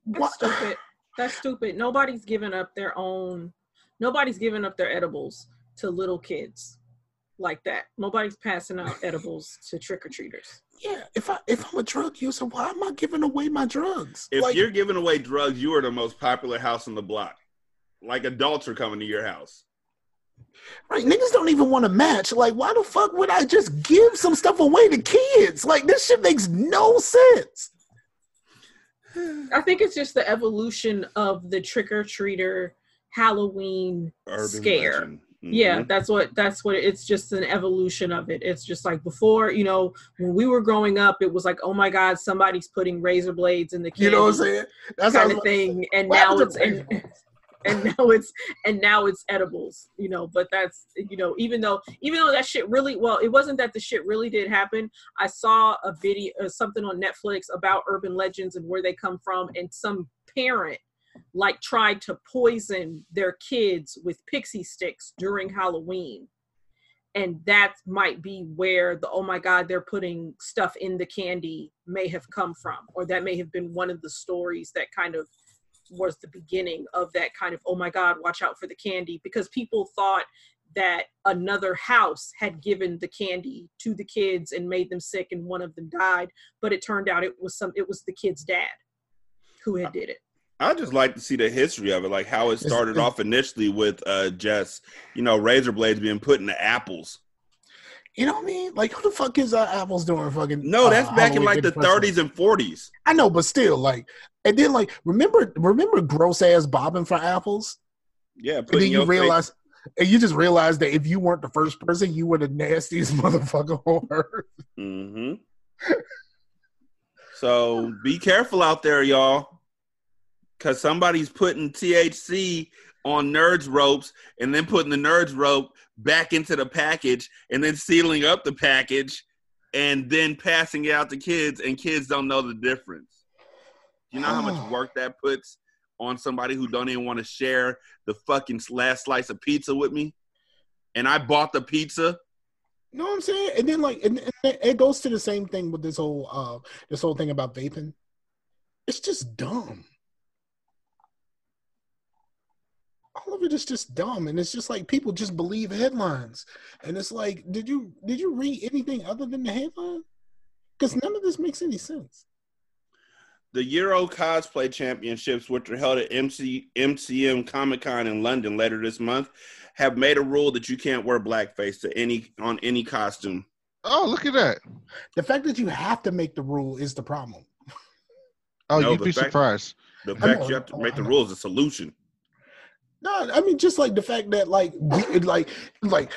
That's What? stupid. That's stupid. Nobody's giving up their own. Nobody's giving up their edibles to little kids like that. Nobody's passing out edibles to trick or treaters. Yeah, if I if I'm a drug user, why am I giving away my drugs? If like, you're giving away drugs, you are the most popular house on the block. Like adults are coming to your house. right, niggas don't even want to match. Like, why the fuck would I just give some stuff away to kids? Like, this shit makes no sense. I think it's just the evolution of the trick or treater Halloween Urban scare. legend. Yeah, Mhm. that's what that's what it's just an evolution of it. It's just like before, you know, when we were growing up, it was like, oh my god, somebody's putting razor blades in the candy You know what I'm saying? That's kind of thing. And now it's and, and now it's and now it's edibles, you know. But that's you know, even though even though that shit really well, it wasn't that the shit really did happen. I saw a video, uh, something on Netflix about urban legends and where they come from, and some parent like tried to poison their kids with Pixy Stix during Halloween. And that might be where the oh my god, they're putting stuff in the candy may have come from, or that may have been one of the stories that kind of was the beginning of that kind of oh my god, watch out for the candy because people thought that another house had given the candy to the kids and made them sick and one of them died, but it turned out it was some it was the kid's dad who had uh, did it. I just like to see the history of it, like how it started off initially with uh just you know razor blades being put in the apples. You know what I mean? Like, who the fuck is uh, Apple's doing fucking? No, uh, that's back in like the 30s and 40s. I know, but still, like, and then like, remember, remember, gross ass bobbing for apples, Yeah, and then you your face- realize, and you just realize that if you weren't the first person, you were the nastiest motherfucker on earth. hmm so be careful out there, y'all, because somebody's putting THC on nerds ropes and then putting the nerds rope back into the package and then sealing up the package and then passing it out to kids, and kids don't know the difference. You know how much work that puts on somebody who don't even want to share the fucking last slice of pizza with me? and I bought the pizza. You know what I'm saying? And then like, and, and it goes to the same thing with this whole uh this whole thing about vaping. It's just dumb. All of it is just dumb, and it's just like people just believe headlines, and it's like, did you did you read anything other than the headline? Because none of this makes any sense. The Euro Cosplay Championships, which are held at MC, MCM Comic Con in London later this month, have made a rule that you can't wear blackface to any on any costume. Oh, look at that. The fact that you have to make the rule is the problem. Oh, No, you'd be fact- surprised. The fact know, you have to make the rule is a solution. No, I mean just like the fact that like we, like like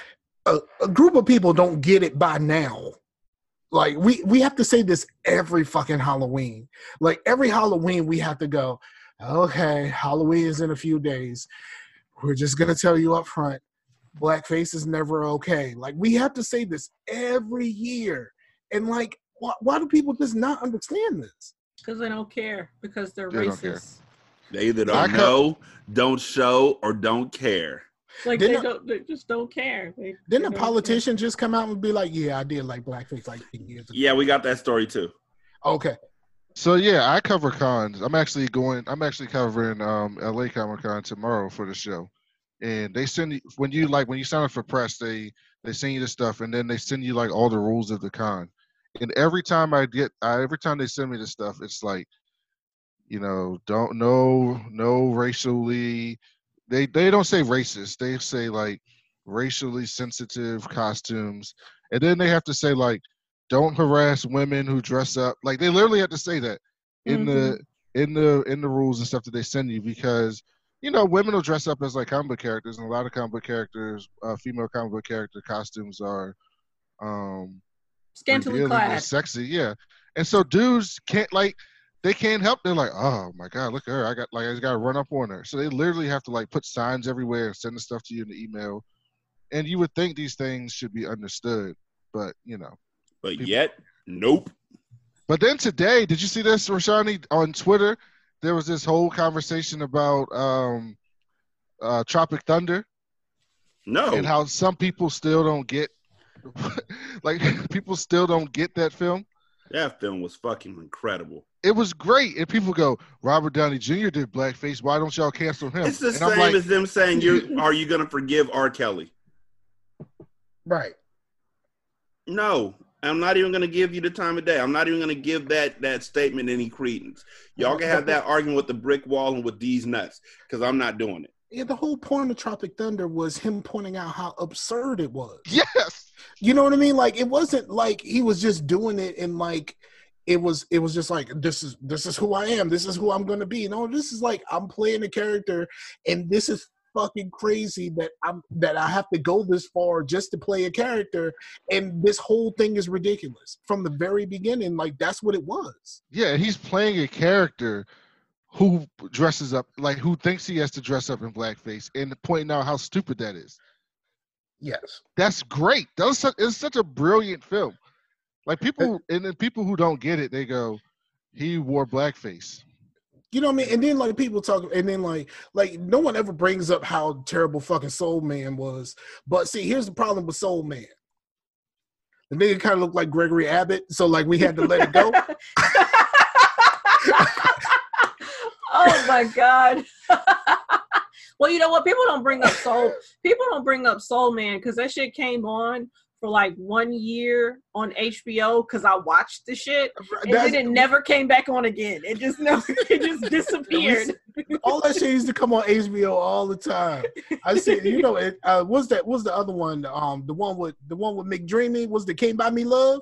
a, a group of people don't get it by now. Like we we have to say this every fucking Halloween. Like every Halloween we have to go. Okay, Halloween is in a few days. We're just gonna tell you up front, blackface is never okay. Like we have to say this every year, and like why, why do people just not understand this? Because they don't care. Because they're They don't care. racist. They either don't co- know, don't show, or don't care. Like Didn't they don't. They just don't care. They, Didn't they a don't care. politician just come out and be like, "Yeah, I did like blackface like 10 years ago." Yeah, we got that story too. Okay. So yeah, I cover cons. I'm actually going. I'm actually covering um, LA Comic Con tomorrow for the show, and they send you when you like when you sign up for press, they they send you the stuff, and then they send you like all the rules of the con. And every time I get, I, every time they send me the stuff, it's like, you know, don't no no racially. They they don't say racist. They say like racially sensitive costumes, and then they have to say like don't harass women who dress up. Like they literally have to say that in the in the in the rules and stuff that they send you because you know women will dress up as like comic book characters and a lot of comic book characters, uh, female comic book character costumes are um Scantily clad. sexy, yeah. And so dudes can't like they can't help. They're like, oh my god, look at her. I got like I just got to run up on her. So they literally have to like put signs everywhere and send the stuff to you in the email. And you would think these things should be understood, but you know. But People- yet, nope. But then today, did you see this, Rashani, on Twitter? There was this whole conversation about um, uh, Tropic Thunder No. and how some people still don't get, like, people still don't get that film. That film was fucking incredible. It was great, and people go, Robert Downey Jr. did blackface. Why don't y'all cancel him? It's the and same like, as them saying, "You are you gonna forgive R. Kelly?" Right. No, I'm not even gonna give you the time of day. I'm not even gonna give that that statement any credence. Y'all can have that argument with the brick wall and with these nuts, because I'm not doing it. Yeah, the whole point of Tropic Thunder was him pointing out how absurd it was. yes, You know what I mean? Like it wasn't like he was just doing it and like it was it was just like this is this is who I am. This is who I'm gonna be. No, this is like I'm playing a character and this is fucking crazy that I'm that I have to go this far just to play a character and this whole thing is ridiculous from the very beginning like that's what it was yeah, he's playing a character who dresses up, like, who thinks he has to dress up in blackface, and pointing out how stupid that is. yes That's great. That was such, it's such a brilliant film. Like people, and then people who don't get it, they go, "He wore blackface." You know what I mean? And then like people talk, and then like like no one ever brings up how terrible fucking Soul Man was. But see, here's the problem with Soul Man. The nigga kind of looked like Gregory Abbott, so like we had to let it go. oh my god. well, you know what? People don't bring up Soul. People don't bring up Soul Man because that shit came on for like one year on HBO because I watched the shit and That's- then it never came back on again. It just never, it just disappeared. all that shit used to come on HBO all the time. I see, you know, it uh, what's that? What's the other one? Um, the one with the one with McDreamy was the Can't Buy Me Love.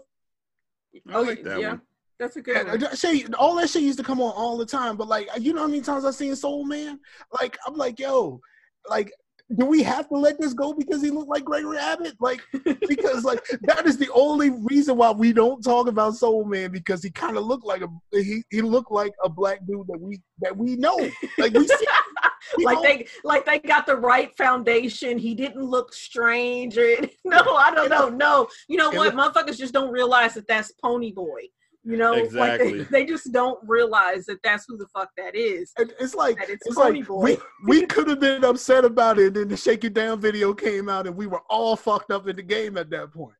I like that yeah, one. That's a good Yeah, uh, one. all that shit used to come on all the time. But like, you know how many times I've seen Soul Man? Like, I'm like, yo, like, do we have to let this go because he looked like Gregory Abbott? Like, because like that is the only reason why we don't talk about Soul Man because he kind of looked like a he, he looked like a black dude that we that we know. Like we see, we like know- they like they got the right foundation. He didn't look strange or no, I don't know. No, you know what? Motherfuckers just don't realize that that's Pony Boy. You know, Exactly. like they, they just don't realize that that's who the fuck that is. And It's like That it's it's like Boy. we, we could have been upset about it, and then the Shake It Down video came out, and we were all fucked up in the game at that point.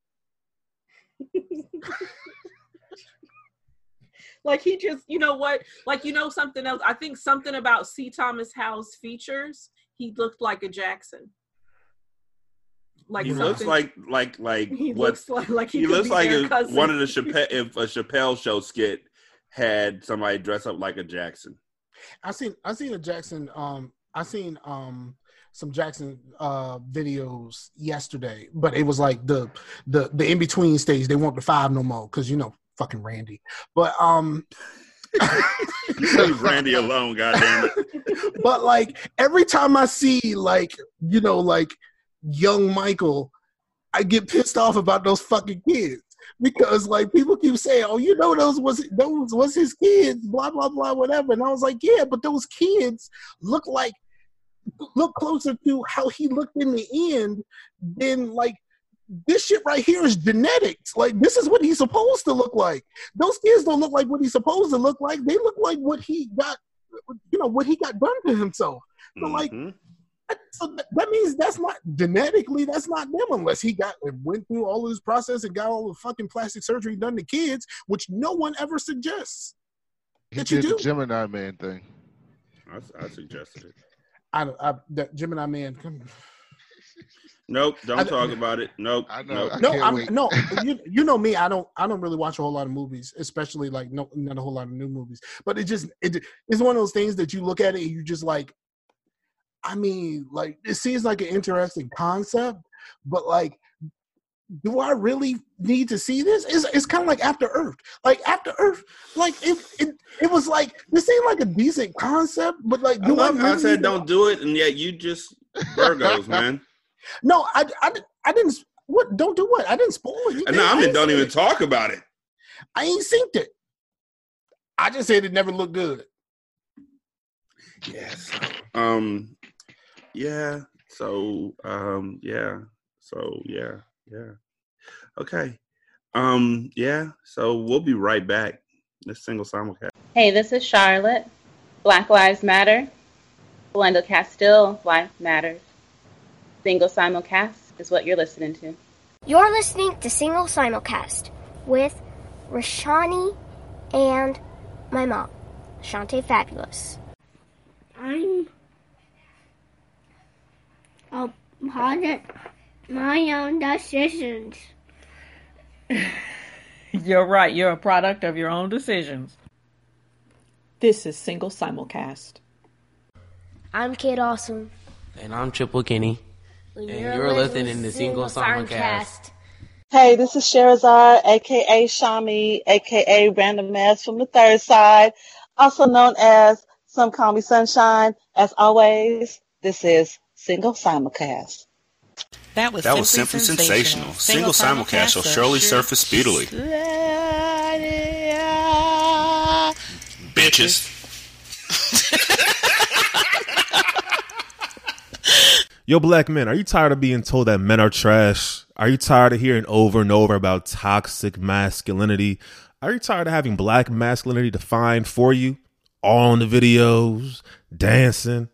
like he just, you know what? Like you know something else. I think something about C. Thomas Howell's features. He looked like a Jackson. Like He looks like like like he what looks like like he, he looks like their if one of the Chappelle if a Chappelle show skit had somebody dress up like a Jackson. I seen I seen a Jackson um I seen um some Jackson uh videos yesterday, but it was like the the the in between stage. They want the five no more because you know fucking Randy. But um Leave Randy alone, goddamn it. but like every time I see like you know like young Michael, I get pissed off about those fucking kids because like people keep saying, "Oh, you know those was those was his kids," blah blah blah, whatever. And I was like, "Yeah, but those kids look like look closer to how he looked in the end than like." This shit right here is genetics. Like this is what he's supposed to look like. Those kids don't look like what he's supposed to look like. They look like what he got, you know, what he got done to himself. So, like, Mhm. So th- that means that's not genetically that's not them unless he got went through all of this process and got all the fucking plastic surgery done to kids, which no one ever suggests. He That you did the do? Gemini Man thing. I, I suggested it. I, I that Gemini man. come- Nope, don't I- talk about it. Nope. I know. Nope. I No, can't I'm, wait. no, you you know me. I don't I don't really watch a whole lot of movies, especially like no not a whole lot of new movies. But it just it it's one of those things that you look at it and you just like. I mean, like it seems like an interesting concept, but like do I really need to see this? It's, it's kind of like After Earth. Like After Earth, like it, it, it was like this seemed like a decent concept, but like I, do love, really I said don't do it, and yet you just Virgos, man. No, I, I, I didn't. What? Don't do what? I didn't spoil. And no, I mean, don't even it. talk about it. I ain't synced it. I just said it never looked good. Yes. Um. Yeah. So. Um. Yeah. So. Yeah. Yeah. Okay. Um. Yeah. So we'll be right back. This single simulcast. Hey, this is Charlotte. Black Lives Matter. Glenda Castile, Life Matters. Single simulcast is what you're listening to. You're listening to Single Simulcast with Rashani and my mom, Shanta Fabulous. I'm a product my own decisions. You're right. You're a product of your own decisions. This is Single Simulcast. I'm Kid Awesome. And I'm Triple Kenny. And you're listening to Single Simulcast. Hey, this is Sherazar, aka Shami, aka Random Ass from the third side, also known as Some Call Me Sunshine. As always, this is Single Simulcast. That was That was simply simply sensational. Single simulcast will surely surface speedily. Bitches. Yo, black men, are you tired of being told that men are trash? Are you tired of hearing over and over about toxic masculinity? Are you tired of having black masculinity defined for you? All in the videos, dancing.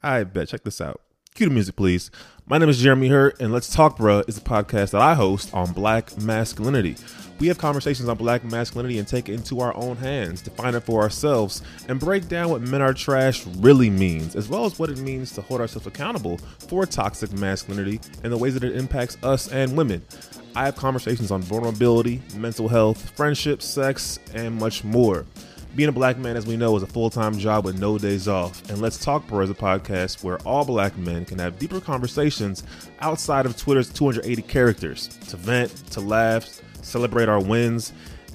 I bet. Check this out. Cue the music, please. My name is Jeremy Hurt, and Let's Talk Bruh is a podcast that I host on black masculinity. We have conversations on black masculinity and take it into our own hands, define it for ourselves, and break down what men are trash really means, as well as what it means to hold ourselves accountable for toxic masculinity and the ways that it impacts us and women. I have conversations on vulnerability, mental health, friendship, sex, and much more. Being a black man, as we know, is a full time job with no days off. And Let's Talk Bro is a podcast where all black men can have deeper conversations outside of Twitter's 280 characters to vent, to laugh, celebrate our wins,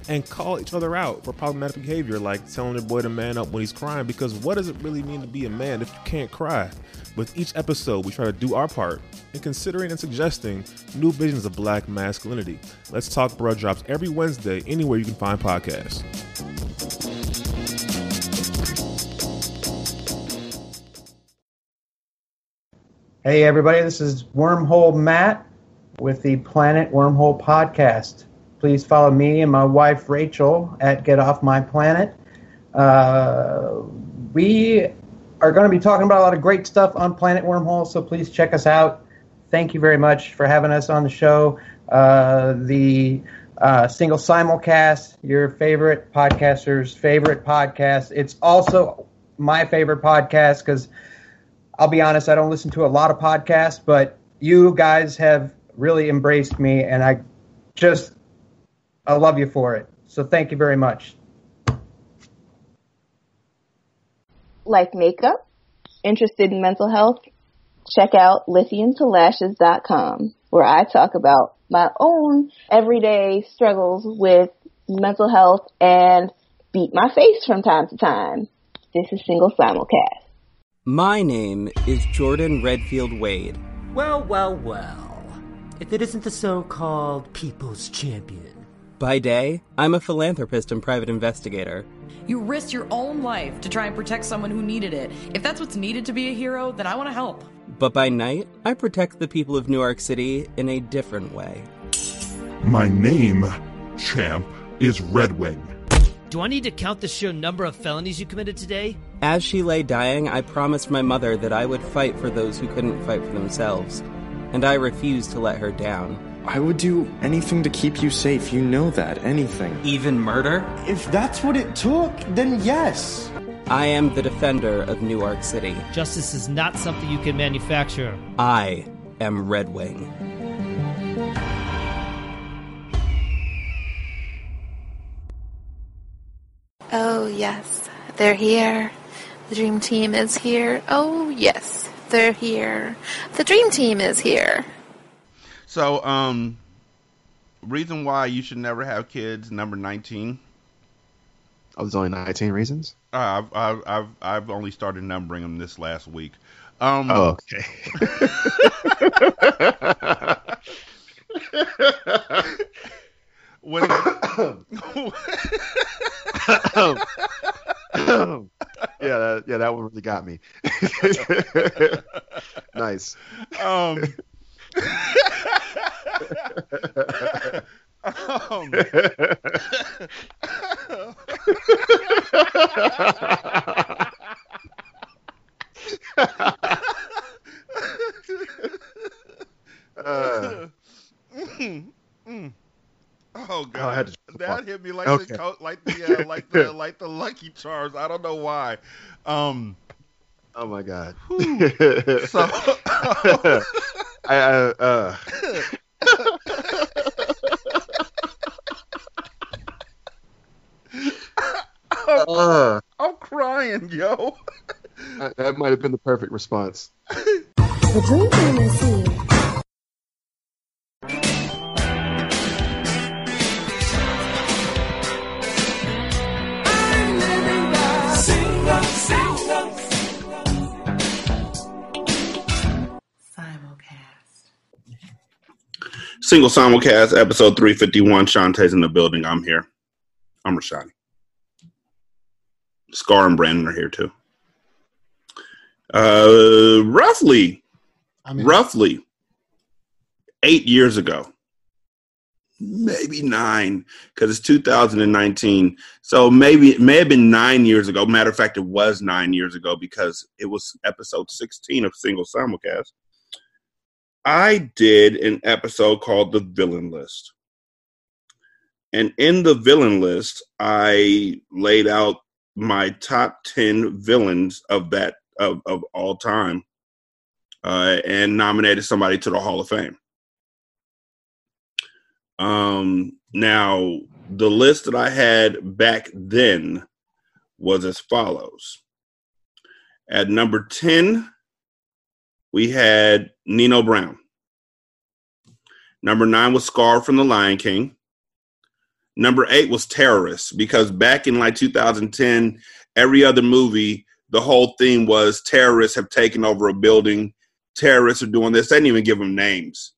and call each other out for problematic behavior like telling their boy to man up when he's crying. Because what does it really mean to be a man if you can't cry? With each episode, we try to do our part in considering and suggesting new visions of black masculinity. Let's Talk Bro drops every Wednesday anywhere you can find podcasts. Hey, everybody, this is Wormhole Matt with the Planet Wormhole Podcast. please follow me and my wife Rachel at Get Off My Planet. Uh, we are going to be talking about a lot of great stuff on Planet Wormhole, so please check us out. Thank you very much for having us on the show. Uh, the uh, single simulcast, your favorite podcaster's favorite podcast. It's also my favorite podcast because I'll be honest, I don't listen to a lot of podcasts, but you guys have really embraced me, and I just I love you for it. So thank you very much. Like makeup, interested in mental health, check out lithiumtolashes.com where I talk about my own everyday struggles with mental health and beat my face from time to time. This is Single Simulcast. My name is Jordan Redfield Wade. Well, well, well. If it isn't the so called People's Champion. By day, I'm a philanthropist and private investigator. You risked your own life to try and protect someone who needed it. If that's what's needed to be a hero, then I want to help. But by night, I protect the people of Newark City in a different way. My name, champ, is Redwing. Do I need to count the sheer number of felonies you committed today? As she lay dying, I promised my mother that I would fight for those who couldn't fight for themselves. And I refused to let her down. I would do anything to keep you safe. You know that. Anything. Even murder? If that's what it took, then yes. I am the defender of Newark City. Justice is not something you can manufacture. I am Red Wing. Oh, yes, they're here. The dream team is here. Oh, yes, they're here. The dream team is here. So, um, reason why you should never have kids, number 19. Oh, there's only 19 reasons? Uh, I've, I've, I've, I've only started numbering them this last week. Um, oh, okay. when yeah, that, yeah, that one really got me. nice. Um, Uh. Mm, mm. Oh god, Oh, I had to- that hit me like Okay. the co- like the uh, like the like the Lucky Charms. I don't know why. Um, oh my god. so I, uh, uh, uh, I'm crying, yo. that- that might have been the perfect response. The dream team is here. Single simulcast episode 351. Shanta's in the building. I'm here. I'm Rashani. Scar and Brandon are here too. Uh, roughly, roughly eight years ago, maybe nine, because it's 2019. So maybe it may have been nine years ago. Matter of fact, it was nine years ago because it was episode 16 of Single Simulcast. I did an episode called The Villain List. And in the villain list, I laid out my top 10 villains of that of, of all time uh, and nominated somebody to the Hall of Fame. Um, now, the list that I had back then was as follows. At number 10, we had Nino Brown. Number nine was Scar from The Lion King. Number eight was Terrorists because back in like 2010, every other movie, the whole theme was terrorists have taken over a building. Terrorists are doing this. They didn't even give them names.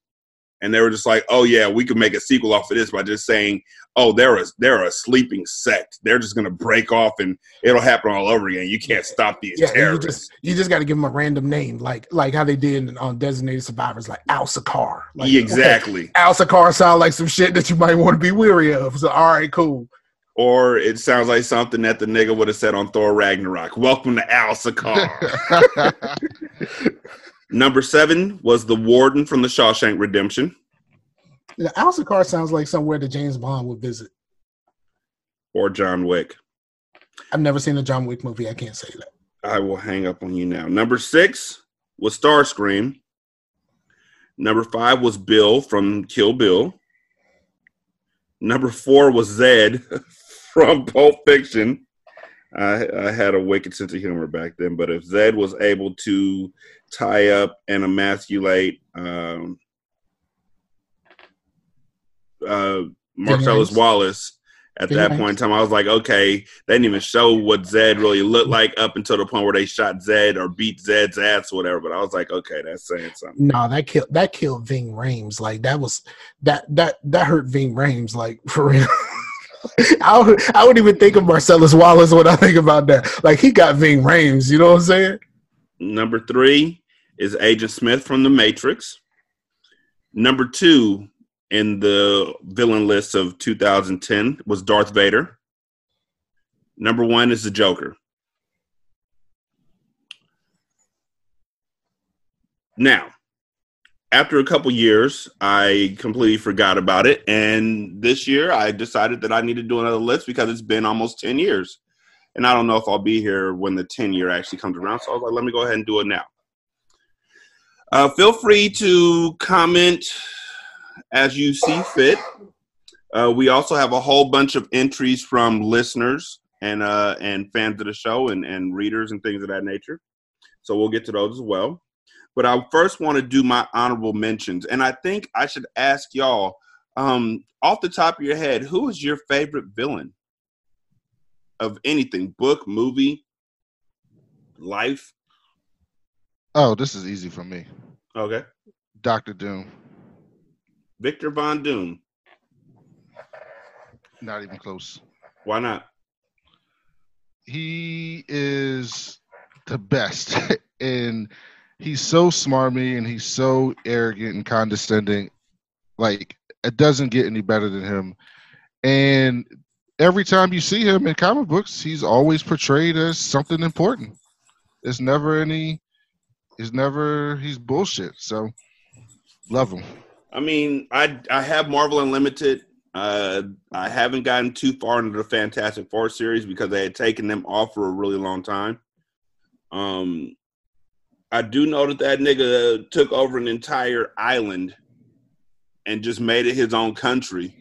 And they were just like, "Oh yeah, we could make a sequel off of this by just saying, oh, they're a they're a sleeping sect. They're just gonna break off and it'll happen all over again. You can't stop these Yeah, and you just you just got to give them a random name, like like how they did on um, Designated Survivors, like Al Sakar. Like, exactly. Al Sakar sound like some shit that you might want to be weary of. So all right, cool. Or it sounds like something that the nigga would have said on Thor Ragnarok. Welcome to Al Sakar. Number seven was the Warden from the Shawshank Redemption, Yeah, Al Sakar sounds like somewhere that James Bond would visit. or John Wick. I've never seen a John Wick movie. I can't say that. I will hang up on you now. Number six was Starscream. Number five was Bill from Kill Bill. Number four was Zed from Pulp Fiction. I, I had a wicked sense of humor back then, but if Zed was able to tie up and emasculate um, uh, Marcellus Wallace at that point in time, I was like, okay, they didn't even show what Zed really looked like up until the point where they shot Zed or beat Zed's ass or whatever. But I was like, okay, that's saying something. No, that killed that killed Ving Rhames. Like that was that that that hurt Ving Rhames. Like for real. I would, I wouldn't even think of Marcellus Wallace when I think about that. Like he got Ving Rhames. You know what I'm saying? Number three is Agent Smith from The Matrix. Number two in the villain list of 2010 was Darth Vader. Number one is the Joker. Now, after a couple years, I completely forgot about it. And this year, I decided that I need to do another list because it's been almost 10 years. And I don't know if I'll be here when the 10 year actually comes around. So I was like, let me go ahead and do it now. Uh, feel free to comment as you see fit. Uh, we also have a whole bunch of entries from listeners and uh, and fans of the show and, and readers and things of that nature. So we'll get to those as well. But I first want to do my honorable mentions, and I think I should ask y'all um, off the top of your head, who is your favorite villain of anything, book, movie, life? Oh, this is easy for me. Okay, Doctor Doom. Victor Von Doom. Not even close. Why not? He is the best, and he's so smarmy and he's so arrogant and condescending. Like it doesn't get any better than him. And every time you see him in comic books, he's always portrayed as something important. There's never any. He's never. He's bullshit. So love him. I mean, I I have Marvel Unlimited. Uh, I haven't gotten too far into the Fantastic Four series because they had taken them off for a really long time. Um, I do know that that nigga took over an entire island and just made it his own country.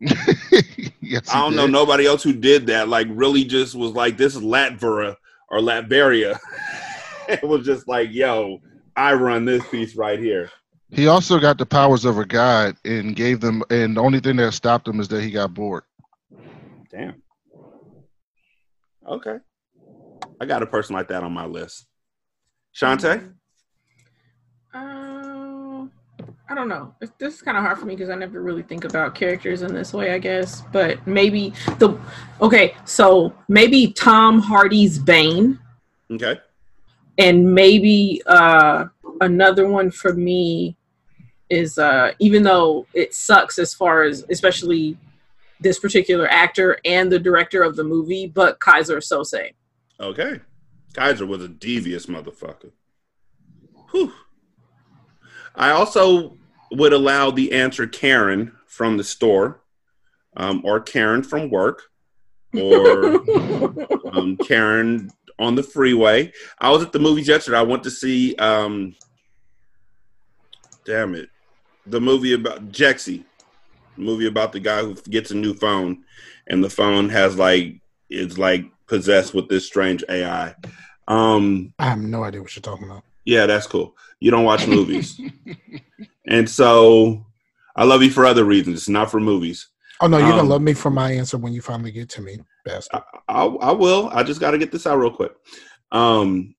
yes, I don't know nobody else who did that. Like, really, just was like, "This is Latvera or Latveria." it was just like, "Yo, I run this piece right here." He also got the powers of a god and gave them. And the only thing that stopped him is that he got bored. Damn. Okay. I got a person like that on my list. Shanta? Uh, I don't know. It's, this is kind of hard for me because I never really think about characters in this way, I guess. But maybe the okay, so maybe Tom Hardy's Bane, Okay. and maybe uh another one for me is uh even though it sucks as far as especially this particular actor and the director of the movie, but Keyser Söze. Okay. Keyser was a devious motherfucker. Whew. I also would allow the answer Karen from the store, um, or Karen from work, or um, Karen on the freeway. I was at the movies yesterday. I went to see, um, damn it, the movie about Jexi, movie about the guy who gets a new phone, and the phone has like it's like possessed with this strange AI. Um, I have no idea what you're talking about. yeah, that's cool. You don't watch movies, and so I love you for other reasons, it's not for movies. Oh no, you're Um, gonna love me for my answer when you finally get to me, bastard. I, I will. I just got to get this out real quick. Um,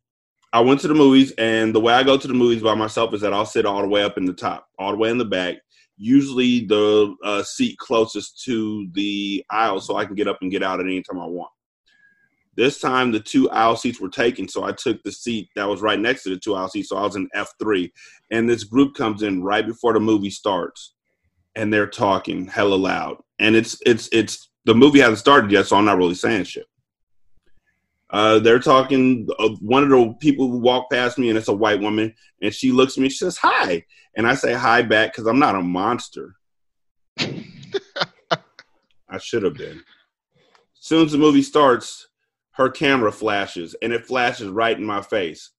I went to the movies, and the way I go to the movies by myself is that I'll sit all the way up in the top, all the way in the back. Usually, the uh, seat closest to the aisle, so I can get up and get out at any time I want. This time, the two aisle seats were taken, so I took the seat that was right next to the two aisle seats. So I was in F three, and this group comes in right before the movie starts, and they're talking hella loud, and it's it's it's the movie hasn't started yet, so I'm not really saying shit. Uh, they're talking. Uh, one of the people who walk past me, and it's a white woman, and she looks at me. She says, "Hi," and I say hi back because I'm not a monster. I should have been. As soon as the movie starts, her camera flashes, and it flashes right in my face,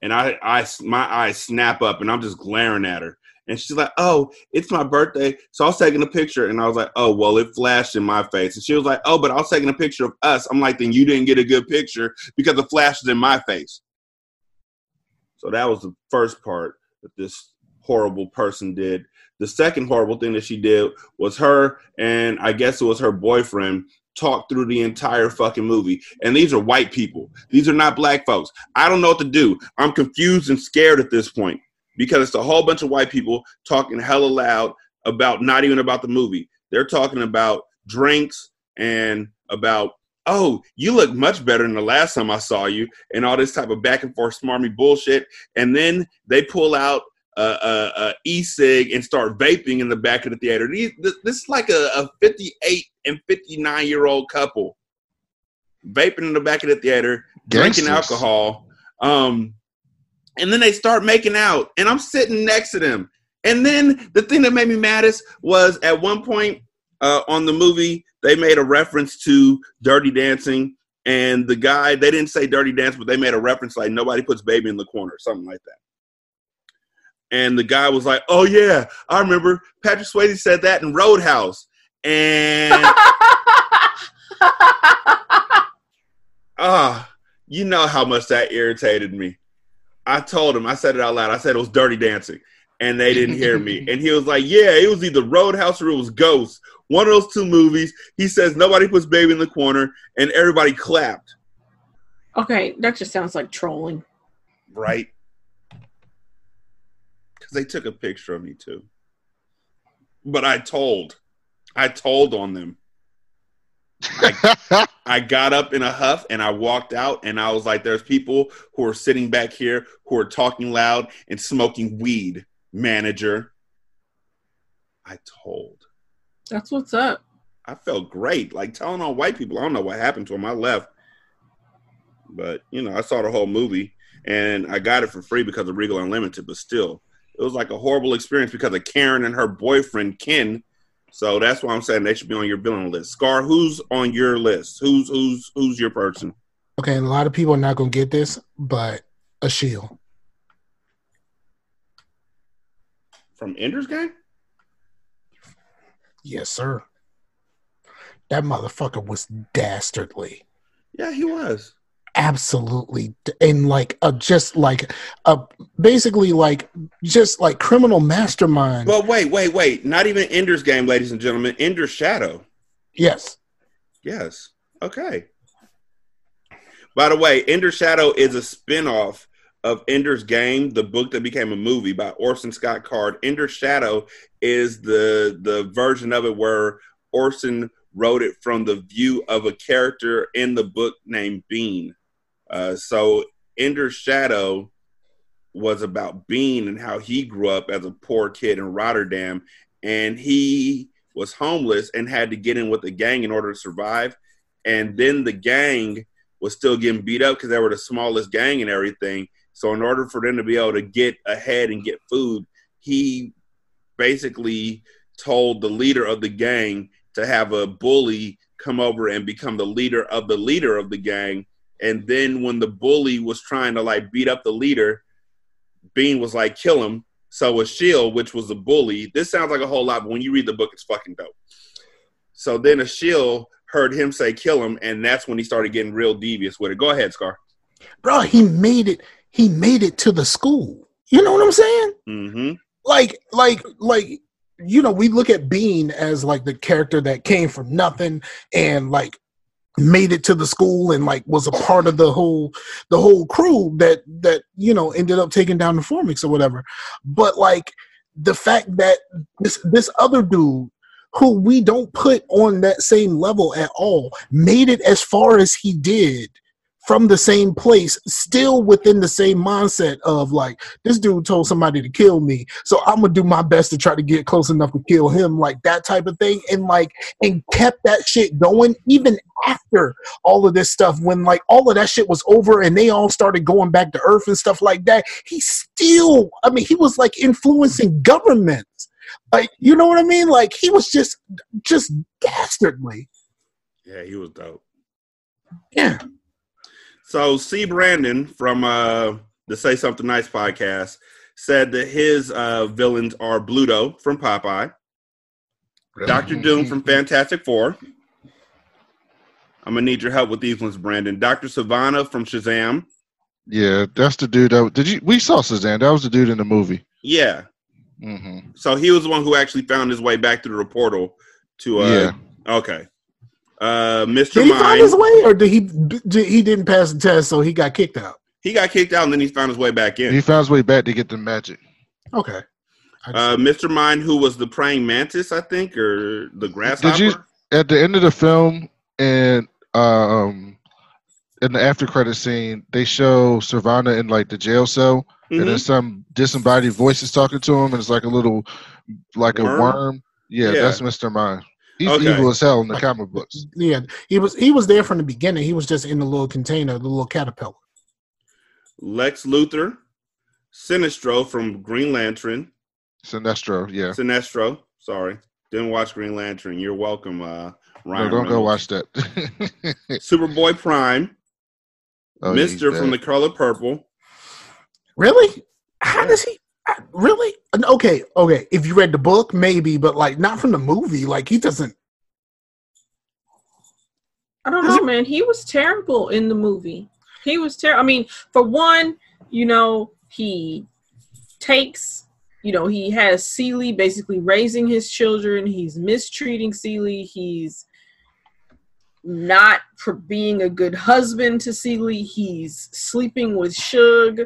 and I, I, my eyes snap up, and I'm just glaring at her. And she's like, "Oh, it's my birthday." So I was taking a picture, and I was like, "Oh, well, it flashed in my face." And she was like, "Oh, but I was taking a picture of us." I'm like, "Then you didn't get a good picture because the flash is in my face." So that was the first part that this horrible person did. The second horrible thing that she did was her and I guess it was her boyfriend talk through the entire fucking movie. And these are white people. These are not black folks. I don't know what to do. I'm confused and scared at this point because it's a whole bunch of white people talking hella loud about not even about the movie. They're talking about drinks and about oh, you look much better than the last time I saw you, and all this type of back and forth smarmy bullshit. And then they pull out a, a, a e-cig and start vaping in the back of the theater. These, this, this is like a, a 58 and 59 year old couple vaping in the back of the theater, drinking alcohol. Um, and then they start making out, and I'm sitting next to them. And then the thing that made me maddest was at one point uh, on the movie, they made a reference to Dirty Dancing, and the guy they didn't say Dirty Dance, but they made a reference like nobody puts baby in the corner, something like that. And the guy was like, "Oh yeah, I remember Patrick Swayze said that in Roadhouse," and ah, you know how much that irritated me. I told him, I said it out loud. I said it was Dirty Dancing, and they didn't hear me. And he was like, "Yeah, it was either Roadhouse or it was Ghost. One of those two movies." He says nobody puts baby in the corner, and everybody clapped. Okay, that just sounds like trolling. Right? Because they took a picture of me too. But I told, I told on them. I, I got up in a huff and I walked out and I was like, there's people who are sitting back here who are talking loud and smoking weed, manager. I told. That's what's up. I felt great. Like telling on white people. I don't know what happened to them. I left. But, you know, I saw the whole movie and I got it for free because of Regal Unlimited, but still, it was like a horrible experience because of Karen and her boyfriend, Ken. So that's why I'm saying they should be on your villain list. Scar, who's on your list? Who's who's who's your person? Okay, and a lot of people are not gonna get this, but Achilles. From Ender's Game? Yes, sir. That motherfucker was dastardly. Yeah, he was. Absolutely, and like a just like a basically like just like criminal mastermind. Well, wait, wait, wait. Not even Ender's Game, ladies and gentlemen. Ender's Shadow. Yes. Yes. Okay. By the way, Ender's Shadow is a spin-off of Ender's Game, the book that became a movie by Orson Scott Card. Ender's Shadow is the the version of it where Orson wrote it from the view of a character in the book named Bean. Uh, so Ender's Shadow was about Bean and how he grew up as a poor kid in Rotterdam, and he was homeless and had to get in with the gang in order to survive. And then the gang was still getting beat up because they were the smallest gang and everything. So in order for them to be able to get ahead and get food, he basically told the leader of the gang to have a bully come over and become the leader of the leader of the gang. And then when the bully was trying to like beat up the leader, Bean was like, kill him. So was Shield, which was the bully. This sounds like a whole lot, but when you read the book, it's fucking dope. So then Achilles heard him say kill him, and that's when he started getting real devious with it. Go ahead, Scar. Bro, he made it. He made it to the school. You know what I'm saying? Mm-hmm. Like, like, like. You know, we look at Bean as like the character that came from nothing and like made it to the school and like was a part of the whole the whole crew that that you know ended up taking down the Formics or whatever. But like the fact that this this other dude who we don't put on that same level at all made it as far as he did from the same place, still within the same mindset of like, this dude told somebody to kill me, so I'm gonna do my best to try to get close enough to kill him, like that type of thing, and like, and kept that shit going even after all of this stuff. When like all of that shit was over and they all started going back to Earth and stuff like that, he still, I mean, he was like influencing governments. Like, you know what I mean? Like he was just, just dastardly. Yeah, he was dope. Yeah. So C. Brandon from uh, the Say Something Nice podcast said that his uh, villains are Bluto from Popeye, Doctor Doom from Fantastic Four. I'm gonna need your help with these ones, Brandon. Doctor Sivana from Shazam. Yeah, that's the dude. That did you? We saw Shazam. That was the dude in the movie. Yeah. Mm-hmm. So he was the one who actually found his way back through the portal to. Uh, Yeah. Okay. Uh, Mr. Did he Mind. find his way, or did he? Did, he didn't pass the test, so he got kicked out. He got kicked out and then he found his way back in. He found his way back to get the magic. Okay. Uh, Mr. Mind, who was the praying mantis, I think, or the grasshopper. Did you at the end of the film and um in the after credit scene they show Sivana in like the jail cell and then some disembodied voices talking to him and it's like a little like Worm? a worm. Yeah, Yeah. that's Mr. Mind. He's Okay. evil as hell in the comic books. Yeah, he was. He was there from the beginning. He was just in the little container, the little caterpillar. Lex Luthor, Sinestro from Green Lantern. Sinestro, yeah. Sinestro, sorry. Didn't watch Green Lantern. You're welcome, uh, Ryan. no, don't go watch that. Superboy Prime, Oh, Mister from the Color Purple. Really? How does he? Really? Okay, okay. If you read the book, maybe, but like not from the movie. Like he doesn't. I don't know, man. He was terrible in the movie. He was terrible. I mean, for one, you know, he takes, you know, he has Celie basically raising his children. He's mistreating Celie. He's not for being a good husband to Celie. He's sleeping with Shug.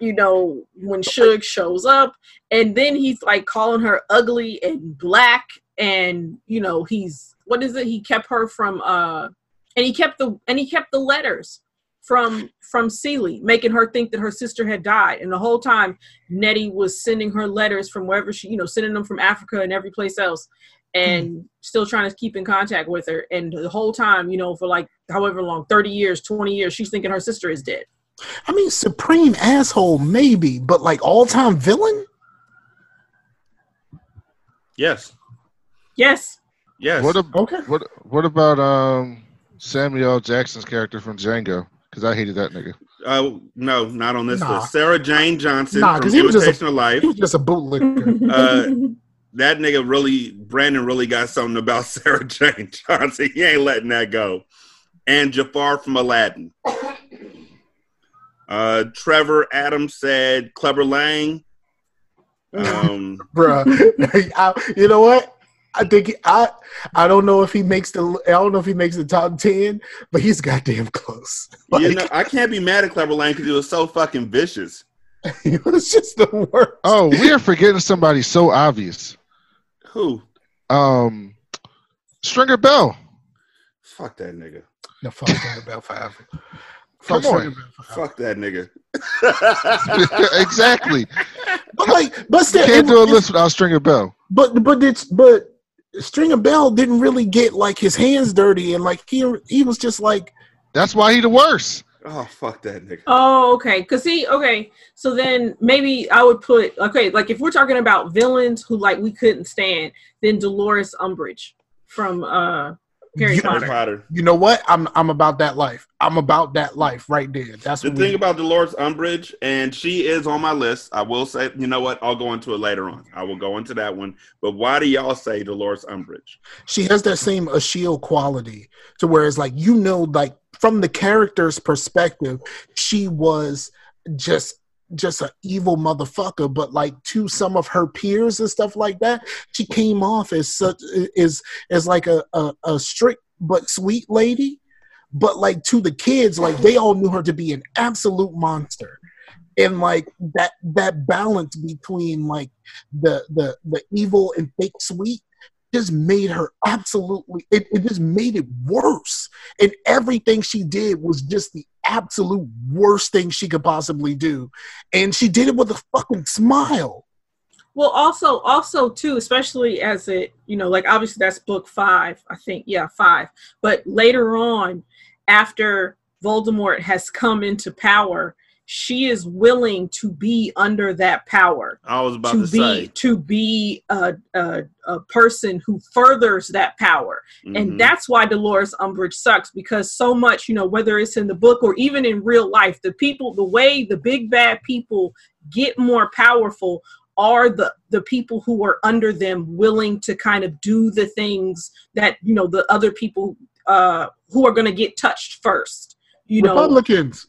You know, when Shug shows up, and then he's like calling her ugly and black, and you know, he's what is it? He kept her from uh and he kept the and he kept the letters from from Celie, making her think that her sister had died. And the whole time Nettie was sending her letters from wherever she, you know, sending them from Africa and every place else and still trying to keep in contact with her. And the whole time, you know, for like however long, 30 years, 20 years, she's thinking her sister is dead. I mean, supreme asshole, maybe, but like all time villain. Yes. Yes. Yes. What, ab- what what about um Samuel Jackson's character from Django? Because I hated that nigga. Uh, no, not on this Nah. list. Sarah Jane Johnson Nah, from because he was just Imitation a, of Life. he was just a bootlicker. Uh, that nigga really, Brandon really got something about Sarah Jane Johnson. He ain't letting that go. And Jafar from Aladdin. Uh, Trevor Adams said Clever Lang. Um, Bruh, I, you know what? I think I I don't know if he makes the I don't know if he makes the top ten, but he's goddamn close. you know, I can't be mad at Clever Lang because he was so fucking vicious. it was just the worst. Oh, we are forgetting somebody so obvious. Who? Um, Stringer Bell. Fuck that nigga. No, fuck that Bell five. Come Fuck on. Fuck that nigga. exactly. But like, but You still, can't it- do a list without Stringer Bell. But but it's but Stringer Bell didn't really get like his hands dirty and like he he was just like That's why he the worst. Oh fuck that nigga. Oh, okay. Cause see, okay, so then maybe I would put okay, like if we're talking about villains who like we couldn't stand, then Dolores Umbridge from uh Harry You- Potter. You know what? I'm I'm about that life. I'm about that life right there. That's The thing we, about Dolores Umbridge, and she is on my list. I will say, you know what? I'll go into it later on. I will go into that one. But why do y'all say Dolores Umbridge? she has that same Achilles quality to where it's like you know like from the character's perspective she was just just an evil motherfucker but like to some of her peers and stuff like that she came off as such is as like a, a, a strict but sweet lady. But like to the kids, like they all knew her to be an absolute monster. And like that that balance between like the the the evil and fake sweet just made her absolutely it, it just made it worse. And everything she did was just the absolute worst thing she could possibly do. And she did it with a fucking smile. Well, also, also too, especially as it, you know, like obviously that's book five, I think, yeah, five. But later on, after Voldemort has come into power, she is willing to be under that power. I was about to, to be say. to be a, a a person who furthers that power, Mhm. and that's why Dolores Umbridge sucks because so much, you know, whether it's in the book or even in real life, the people, the way the big bad people get more powerful are the the people who are under them willing to kind of do the things that you know the other people uh who are going to get touched first you know Republicans.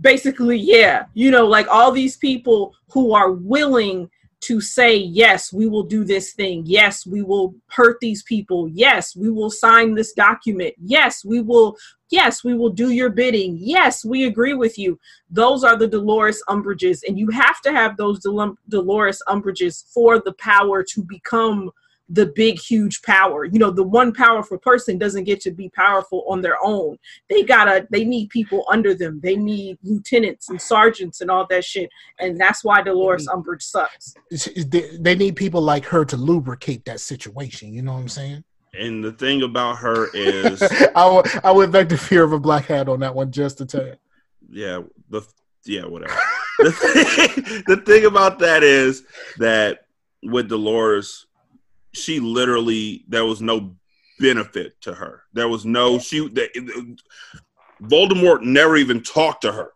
Basically yeah you know like all these people who are willing to say yes we will do this thing. Yes we will hurt these people. Yes we will sign this document. Yes we will yes we will do your bidding. Yes we agree with you. Those are the dolores umbridges and you have to have those dolores umbridges for the power to become the big huge power you know the one powerful person doesn't get to be powerful on their own they gotta they need people under them they need lieutenants and sergeants and all that shit and that's why dolores mm-hmm. umbridge sucks They, they need people like her to lubricate that situation. You know what I'm saying? And the thing about her is, I, w- I went back to fear of a black hat on that one just to tell you. yeah, the yeah, whatever. the, thing, the thing about that is that with Dolores, she literally there was no benefit to her. There was no she. The, Voldemort never even talked to her.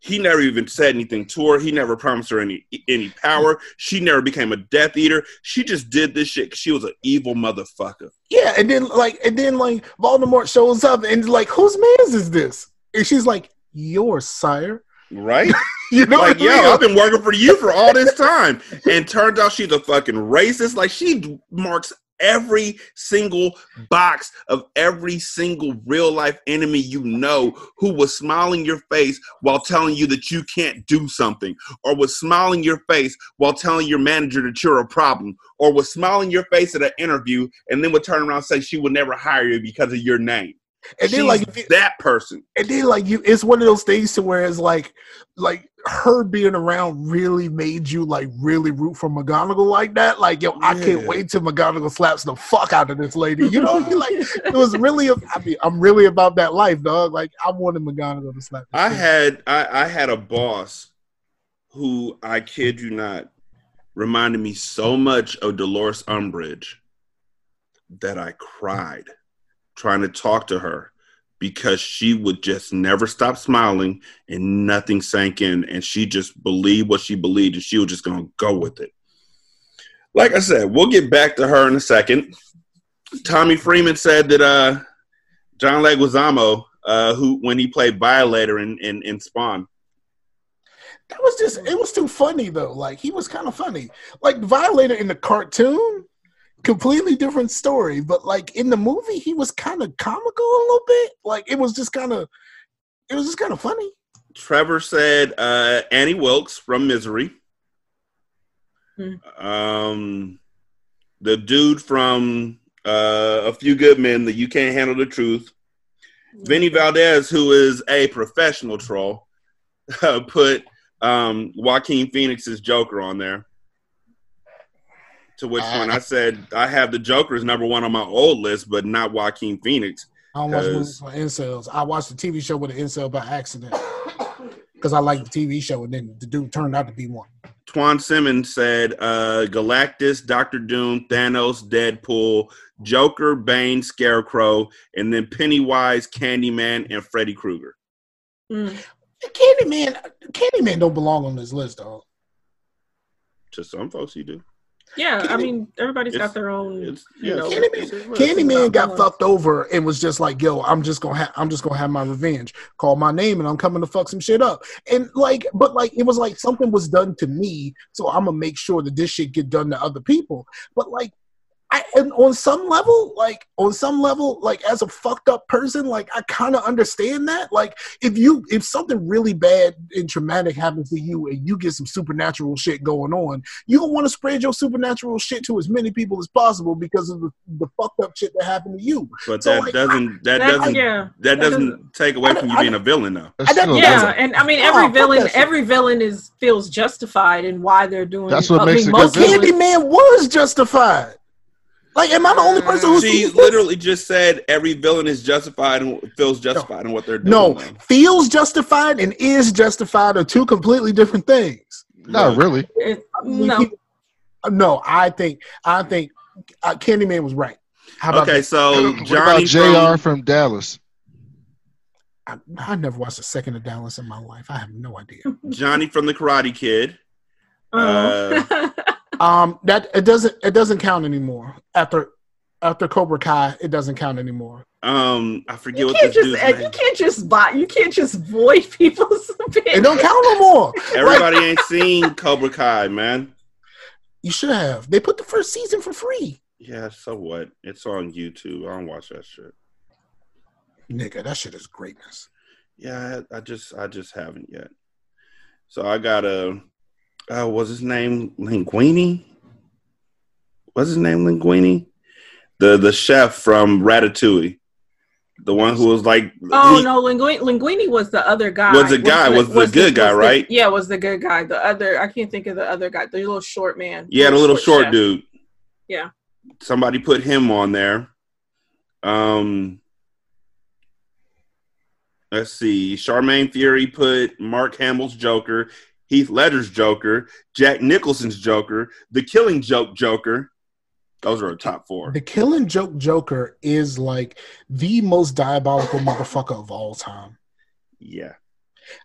He never even said anything to her. He never promised her any any power. She never became a Death Eater. She just did this shit. She was an evil motherfucker. Yeah, and then like and then like Voldemort shows up and like, whose man is this? And she's like, "Your sire. Right? You know like, yo? I've been working for you for all this time. And turns out she's a fucking racist. Like, she marks every single box of every single real life enemy you know who was smiling your face while telling you that you can't do something, or was smiling your face while telling your manager that you're a problem, or was smiling your face at an interview and then would turn around and say she would never hire you because of your name. And then like you- that person. and then like you it's one of those things to where it's like like her being around really made you like really root for McGonagall like that. Like, yo, I can't wait till McGonagall slaps the fuck out of this lady. You know? Like it was really I mean, I'm really about that life, dog. Like I wanted McGonagall to slap I shit. had I, I had a boss who I kid you not reminded me so much of Dolores Umbridge that I cried trying to talk to her because she would just never stop smiling and nothing sank in and she just believed what she believed and she was just gonna go with it. Like I said, we'll get back to her in a second. Tommy Freeman said that uh John Leguizamo, uh, who when he played Violator in, in, in Spawn, That was just it was too funny though. Like he was kind of funny. Like Violator in the cartoon, completely different story. But like in the movie, he was kind of comical a little bit. Like it was just kind of, it was just kind of funny. Trevor said uh, Annie Wilkes from Misery. Hmm. Um, the dude from uh, A Few Good Men, the You Can't Handle the Truth. Vinny Valdez, who is a professional troll, put um, Joaquin Phoenix's Joker on there. To which one I said I have the Joker Joker's number one on my old list, but not Joaquin Phoenix. I don't watch 'Cause- movies for incels. I watched the TV show with an incel by accident because I liked the TV show, and then the dude turned out to be one. Twan Simmons said uh, Galactus, Doctor Doom, Thanos, Deadpool, Joker, Bane, Scarecrow, and then Pennywise, Candyman, and Freddy Krueger. Mm. Candyman, Candyman don't belong on this list, dog. To some folks, he do. Yeah, I mean, everybody's got their own. You yeah, know, Candyman, it's- Candyman got fucked over and was just like, "Yo, I'm just gonna, ha- I'm just gonna have my revenge. Call my name, and I'm coming to fuck some shit up." And like, but like, it was like something was done to me, so I'm gonna make sure that this shit get done to other people. But like, I and on some level, like on some level, like as a fucked up person, like I kind of understand that. Like if you if something really bad and traumatic happens to you and you get some supernatural shit going on, you don't want to spread your supernatural shit to as many people as possible because of the, the fucked up shit that happened to you. But So, that like, doesn't that That- doesn't yeah. that That doesn't doesn't- take away from you being a villain though. I don't- Yeah, and I mean Oh, every fuck villain, every villain is feels justified in why they're doing. That's it. what I makes mean, a good most Candyman was justified. Like, am I the only person who She sees this? literally just said every villain is justified and feels justified in what they're doing. No, though. feels justified and is justified are two completely different things. Not really. It- no, No, I think I think uh, Candyman was right. How about Okay, that? so What Johnny about Jr. from, from Dallas? I, I never watched a second of Dallas in my life. I have no idea. Johnny from the Karate Kid. Uh-huh. Uh, Um, that it doesn't it doesn't count anymore after after Cobra Kai. It doesn't count anymore. um, I forget you what can't this just dude's you name. can't just buy you can't just void people's opinions. It don't count no more. Everybody ain't seen Cobra Kai, man. You should have. They put the first season for free. Yeah, so what? It's on YouTube. I don't watch that shit. Nigga, that shit is greatness. Yeah, I, I just I just haven't yet. So I got a uh was his name Linguini? What's his name Linguini? The the chef from Ratatouille. The one who was like Oh he- no, Linguini, Linguini was the other guy. Was the guy, was the good guy, was the- right? yeah, was the good guy. The other, I can't think of the other guy. The little short man. Yeah, the little short chef. dude. Yeah. Somebody put him on there. Um let's see. Charmaine Fury put Mark Hamill's Joker, Heath Ledger's Joker, Jack Nicholson's Joker, the Killing Joke Joker. Those are our top four. The Killing Joke Joker is like the most diabolical motherfucker of all time. Yeah.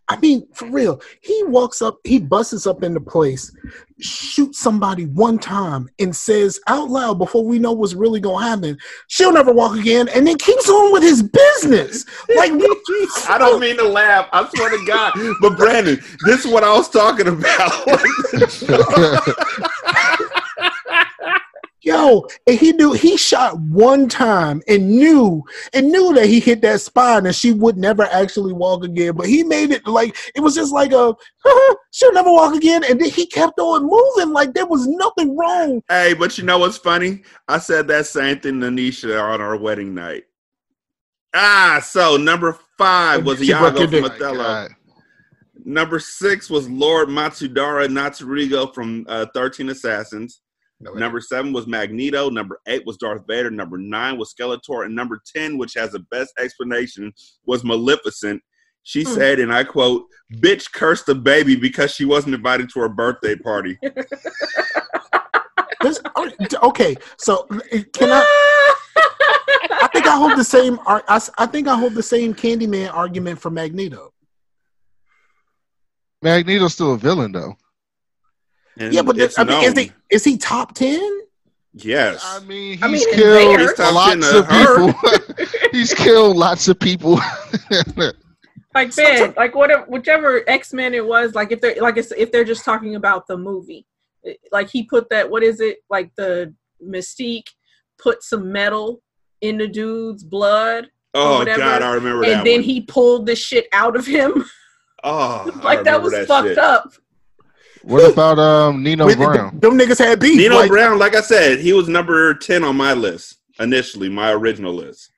I mean, for real, he walks up, he busts up into place, shoots somebody one time, and says out loud before we know what's really gonna happen, she'll never walk again, and then keeps on with his business. Like, I don't mean to laugh. I swear to God. But Brandon, this is what I was talking about. Yo, and he knew he shot one time and knew and knew that he hit that spine and she would never actually walk again. But he made it like it was just like a she'll never walk again, and then he kept on moving like there was nothing wrong. hey, but you know what's funny? I said that same thing to Nisha on our wedding night. Ah, so number five was She broke Iago from dick. Othello. Number six was Lord Matsudaira Naritsugu from uh, 13 Assassins. Number seven was Magneto. Number eight was Darth Vader. Number nine was Skeletor. And number 10, which has the best explanation, was Maleficent. She Hmm. said, and I quote, bitch cursed the baby because she wasn't invited to her birthday party. This- okay, so can I? I think I hold the same. I, I, s- I think I hold the same Candyman argument for Magneto. Magneto's still a villain though. And yeah, but it's I mean, is he is he top ten? Yes. I mean, he's I mean, killed He's top lots 10 of her. people. he's killed lots of people. like Ben, like whatever, whichever X Men it was, like if they're like it's, if they're just talking about the movie, eh, like he put that what is it like the Mystique put some metal in the dude's blood. Oh, whatever, God, I remember and that then one. he pulled the shit out of him. Oh, I like that remember was fucked shit. up. What about um Nino With- Brown? Them niggas had beef. Nino like- Brown, like I said, he was number 10 on my list initially, my original list.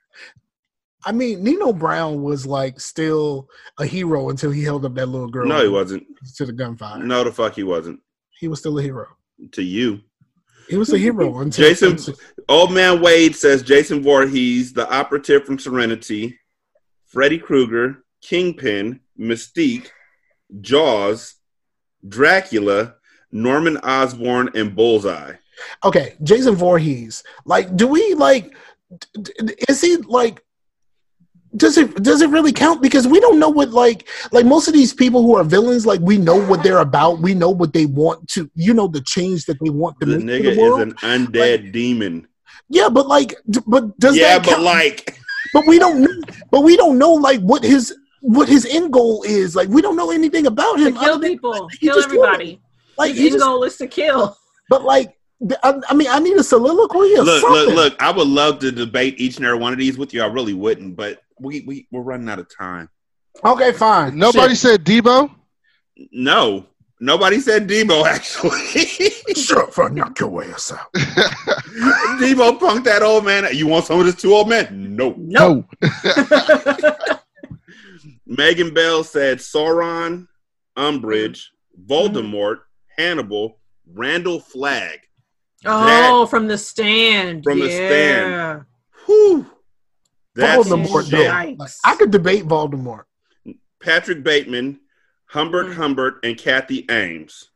I mean, Nino Brown was like still a hero until he held up that little girl. No, he wasn't. to the gunfire. No, the fuck he wasn't. He was still a hero. To you. He was a hero until Jason, Old Man Wade says Jason Voorhees, the operative from Serenity, Freddy Krueger, Kingpin, Mystique, Jaws, Dracula, Norman Osborn, and Bullseye. Okay, Jason Voorhees. Like, do we like? Is he like? Does it does it really count? Because we don't know what like like most of these people who are villains. Like we know what they're about. We know what they want to. You know the change that they want to The make nigga is the world. an undead demon. yeah, but like, but does yeah, that but like, but we don't know. But we don't know like what his what his end goal is. Like we don't know anything about To him. kill other than- people, he kill just everybody. Like His end just, goal is to kill. but like I, I mean, I need a soliloquy or Look, something. look, look! I would love to debate each and every one of these with you. I really wouldn't, but we we we're running out of time. Okay, fine. Nobody Shit. said Debo. No, nobody said Debo. Actually, Shut up, knock your ass out. Debo punked that old man. You want some of this two old men? No. No. Megan Bell said Sauron, Umbridge, Voldemort, Hannibal, Randall Flagg. Oh, from the stand. From the stand. Whew. That's Voldemort, though. shit. Like, I could debate Voldemort. Patrick Bateman, Humbert Mm. Humbert, and Cathy Ames.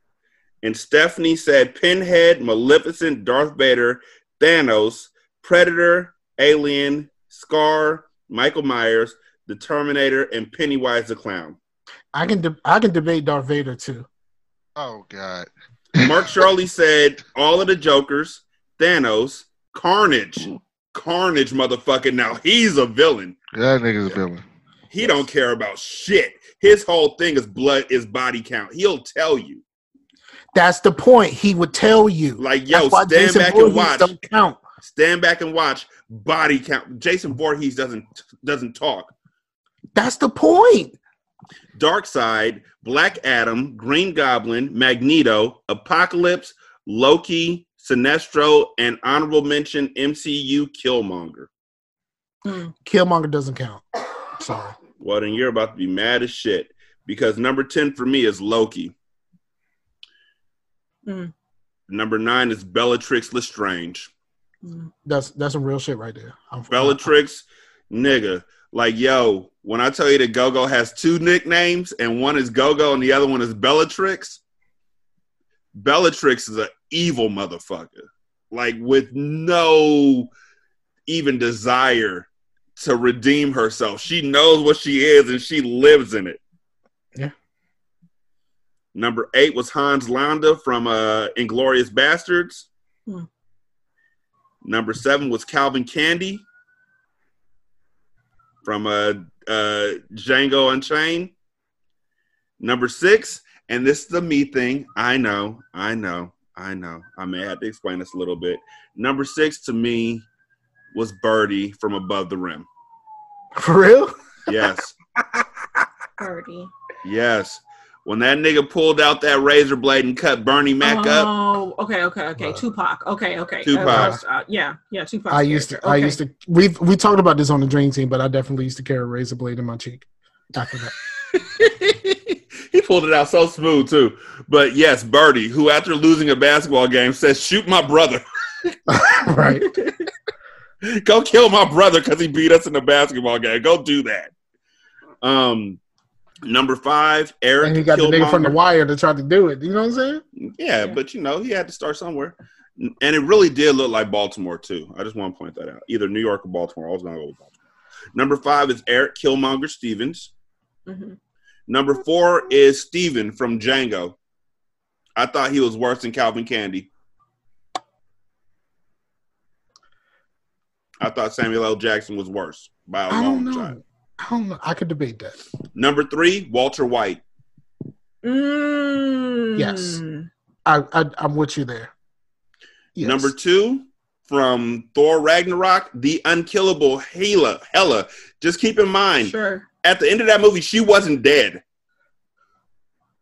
And Stephanie said Pinhead, Maleficent, Darth Vader, Thanos, Predator, Alien, Scar, Michael Myers, the Terminator, and Pennywise the Clown. I can de- I can debate Darth Vader too. Oh God. Mark Charlie said all of the Jokers, Thanos, Carnage, Carnage, motherfucker. Now he's a villain. That nigga's a villain. He don't care about shit. His whole thing is blood, is body count. He'll tell you. That's the point. He would tell you. Like, yo, stand Jason back Voorhees and watch. Don't count. Stand back and watch. Body count. Jason Voorhees doesn't doesn't talk. That's the point. Darkseid, Black Adam, Green Goblin, Magneto, Apocalypse, Loki, Sinestro, and honorable mention MCU Killmonger. Killmonger doesn't count. Sorry. Well, then you're about to be mad as shit because number 10 for me is Loki. Mm. Number nine is Bellatrix Lestrange. That's that's some real shit right there. I'm, Bellatrix, nigga. Like, yo, when I tell you that Gogo has two nicknames and one is Gogo and the other one is Bellatrix, Bellatrix is an evil motherfucker. Like, with no even desire to redeem herself. She knows what she is and she lives in it. Yeah. Number eight was Hans Landa from uh, Inglourious Basterds. Hmm. Number seven was Calvin Candie from uh, uh, Django Unchained. Number six, and this is the me thing. I know, I know, I know. I may have to explain this a little bit. Number six to me was Birdie from Above the Rim. For real? Yes, Birdie. yes. When that nigga pulled out that razor blade and cut Bernie Mac up, Oh, okay, okay, okay. Tupac. Okay, okay. Tupac. Uh, was- uh, yeah, yeah. Tupac. I used to. I used to. We we talked about this on the Dream Team, but I definitely used to carry a razor blade in my cheek. After that, he pulled it out so smooth too. But yes, Birdie, who after losing a basketball game says, "Shoot my brother." right. Go kill my brother because he beat us in the basketball game. Go do that. Um, number five, Eric. and he got the nigga from the wire to try to do it. You know what I'm saying? Yeah, but you know he had to start somewhere, and it really did look like Baltimore too. I just want to point that out. Either New York or Baltimore. I was gonna go with Baltimore. Number five is Eric Killmonger Stevens. Mhm. Number four is Steven from Django. I thought he was worse than Calvin Candie. I thought Samuel L. Jackson was worse by a I long shot. I don't know. I could debate that. Number three, Walter White. Mm. Yes. I, I I'm with you there. Yes. Number two, from Thor Ragnarok, the unkillable Hela. Hela. Just keep in mind, Sure. at the end of that movie, she wasn't dead.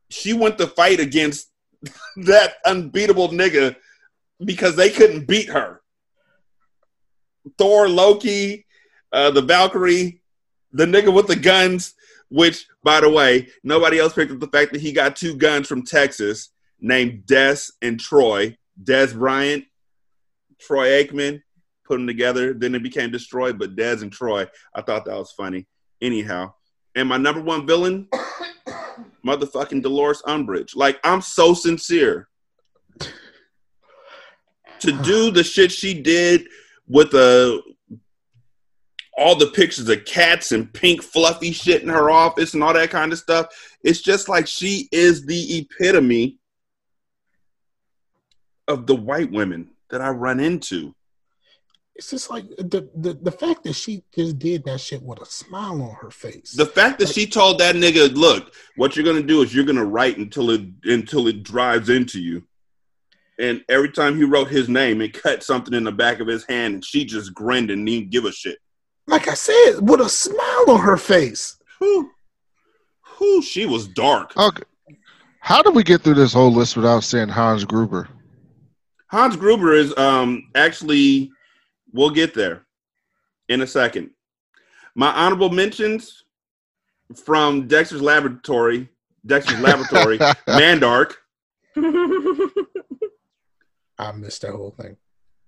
She went to fight against that unbeatable nigga because they couldn't beat her. Thor, Loki, uh, the Valkyrie, the nigga with the guns, which, by the way, nobody else picked up the fact that he got two guns from Texas named Des and Troy. Dez Bryant, Troy Aikman, put them together. Then it became destroyed, but Des and Troy, I thought that was funny. Anyhow, and my number one villain, motherfucking Dolores Umbridge. Like, I'm so sincere. To do the shit she did with the all the pictures of cats and pink fluffy shit in her office and all that kind of stuff. It's just like she is the epitome of the white women that I run into. It's just like the, the the fact that she just did that shit with a smile on her face. The fact that she told that nigga, "Look, what you're gonna do is you're gonna write until it until it drives into you." And every time he wrote his name, it cut something in the back of his hand, and she just grinned and didn't give a shit. Like I said, with a smile on her face. Who? Whew, she was dark. Okay. How did we get through this whole list without saying Hans Gruber? Hans Gruber is um actually we'll get there in a second. My honorable mentions from Dexter's Laboratory, Dexter's Laboratory, Mandark. I missed that whole thing.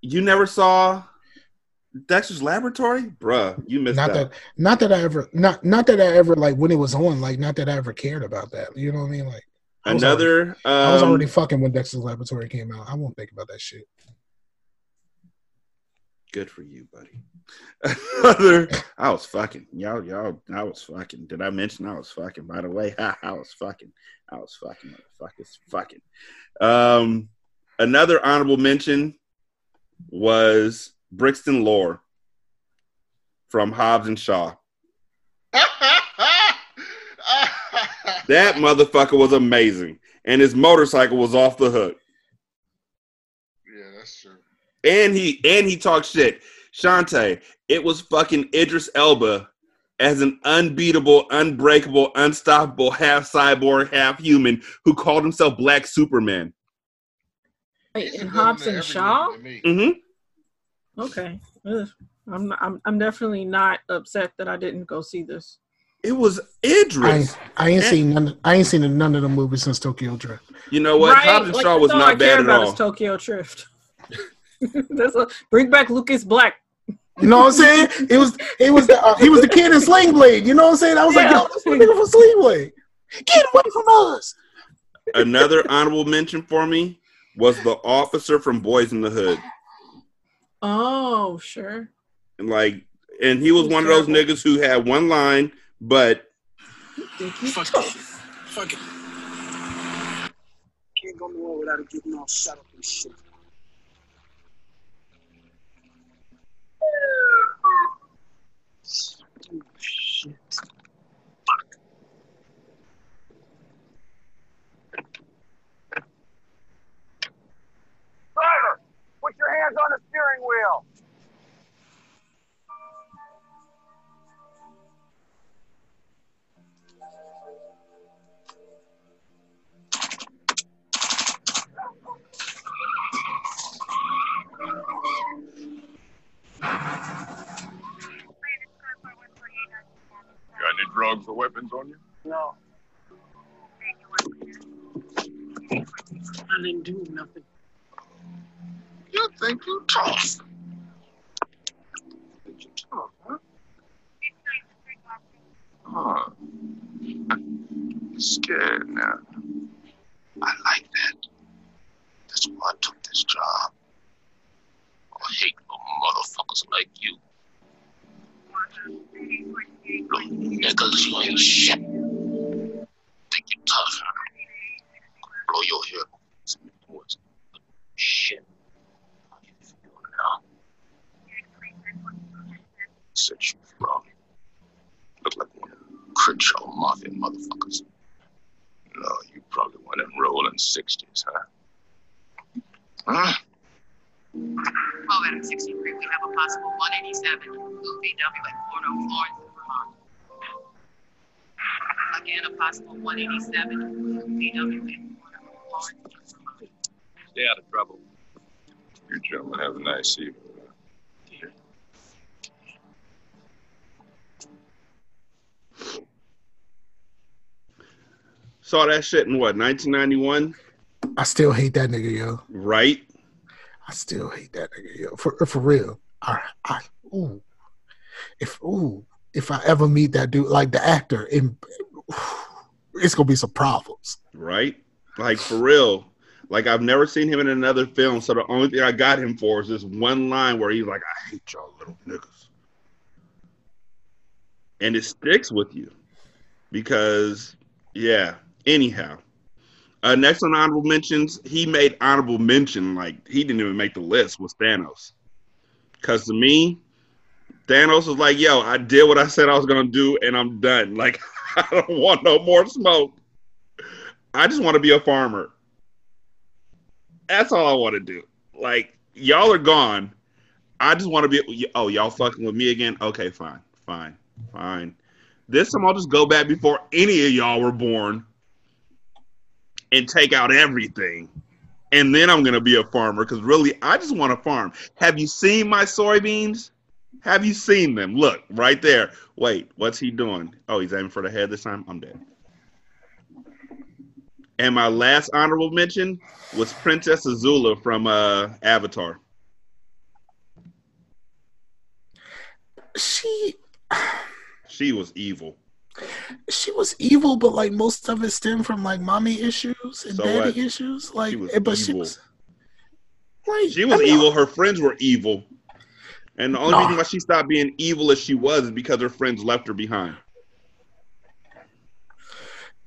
You never saw Dexter's Laboratory, bruh. You missed Not out. that, not that I ever, not not that I ever like when it was on. Like, not that I ever cared about that. You know what I mean? Like, I Another. already- I was um, already fucking when Dexter's Laboratory came out. I won't think about that shit. Good for you, buddy. Another. I was fucking y'all. Y'all. I was fucking. Did I mention I was fucking? By the way, I was fucking. I was fucking. Motherfuckers. Fucking. Um. Another honorable mention was Brixton Lore from Hobbs and Shaw. That motherfucker was amazing, and his motorcycle was off the hook. Yeah, that's true. And he and he talked shit. Shanta, it was fucking Idris Elba as an unbeatable, unbreakable, unstoppable half cyborg, half human who called himself Black Superman. Wait, and Hobbs and Shaw? Mm-hmm. Okay. I'm, I'm I'm definitely not upset that I didn't go see this. It was I, Idris. I ain't seen none. I ain't seen none of the movies since Tokyo Drift. You know what? Right? Hobbs and Like, Shaw that's was not I care bad at about all. Tokyo Drift. that's a, bring back Lucas Black. You know what I'm saying? It was it was the, uh, he was the kid in Sling Blade. You know what I'm saying? I was like, Yeah. yo, this nigga from Sling Blade. Get away from us. Another honorable mention for me was the officer from Boyz n the Hood. Oh, sure. And like, and he was one of those niggas who had one line, but Fuck Fuck it. Can't go nowhere without it getting all shut up and shit. Your hands on the steering wheel. Got any drugs or weapons on you? No. I didn't do nothing. You think you tough? Think you tough, huh? Huh. Scared now. I like that. That's why I took this job. I hate little motherfuckers like you. Little niggas, you ain't shit. Think you tough, huh? Blow your off. Shit. How you feel now? Said you from. Look like one of them Crenshaw Mafia motherfuckers. No, you probably one of them rolling 60s, huh? Huh? 12 Adam 63, we have a possible 187 Blue VW at Porto, oh Florence, Vermont. Again, a possible 187 Blue VW at Porto, oh Florence, Vermont. Stay out of trouble. You gentlemen have a nice evening. Saw that shit in what 1991, I still hate that nigga, yo. right? I still hate that nigga, yo. For uh, for real. I, I ooh. If ooh, if I ever meet that dude, like the actor, in, it's gonna be some problems. Right? Like for real. Like I've never seen him in another film, so the only thing I got him for is this one line where he's like, "I hate y'all little niggas," and it sticks with you because, yeah. Anyhow, uh, next on honorable mentions, he made honorable mention like he didn't even make the list was Thanos, because to me, Thanos was like, "Yo, I did what I said I was gonna do, and I'm done. Like I don't want no more smoke. I just want to be a farmer." That's all I want to do. Like y'all are gone. I just want to be. Oh, y'all fucking with me again? Okay, fine, fine, fine. This time I'll just go back before any of y'all were born and take out everything. And then I'm gonna be a farmer because really I just want to farm. Have you seen my soybeans? Have you seen them? Look right there. Wait, what's he doing? Oh, he's aiming for the head this time. I'm dead. And my last honorable mention was Princess Azula from uh, Avatar. She She was evil. she was evil, but like most of it stemmed from like mommy issues and So daddy what? issues. Like, She eh, but she was like She was I mean, evil. Her friends were evil. And the only No. reason why she stopped being evil as she was is because her friends left her behind.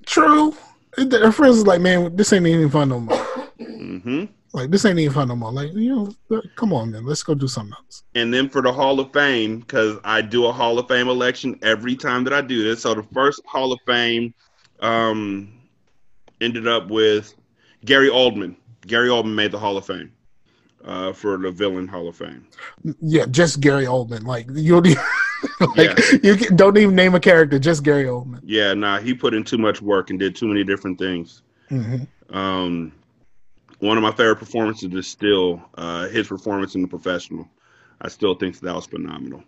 True. Her friends was like, man, this ain't even fun no more. hmm Like, this ain't even fun no more. Like, you know, come on, man, let's go do something else. And then for the Hall of Fame, because I do a Hall of Fame election every time that I do this. So the first Hall of Fame um, ended up with Gary Oldman. Gary Oldman made the Hall of Fame uh, for the Villain Hall of Fame. Yeah, just Gary Oldman. Like, you don't even, like, Yeah. you can- don't even name a character, just Gary Oldman. Yeah, nah, he put in too much work and did too many different things. hmm Um, one of my favorite performances is still uh, his performance in The Professional. I still think that was phenomenal.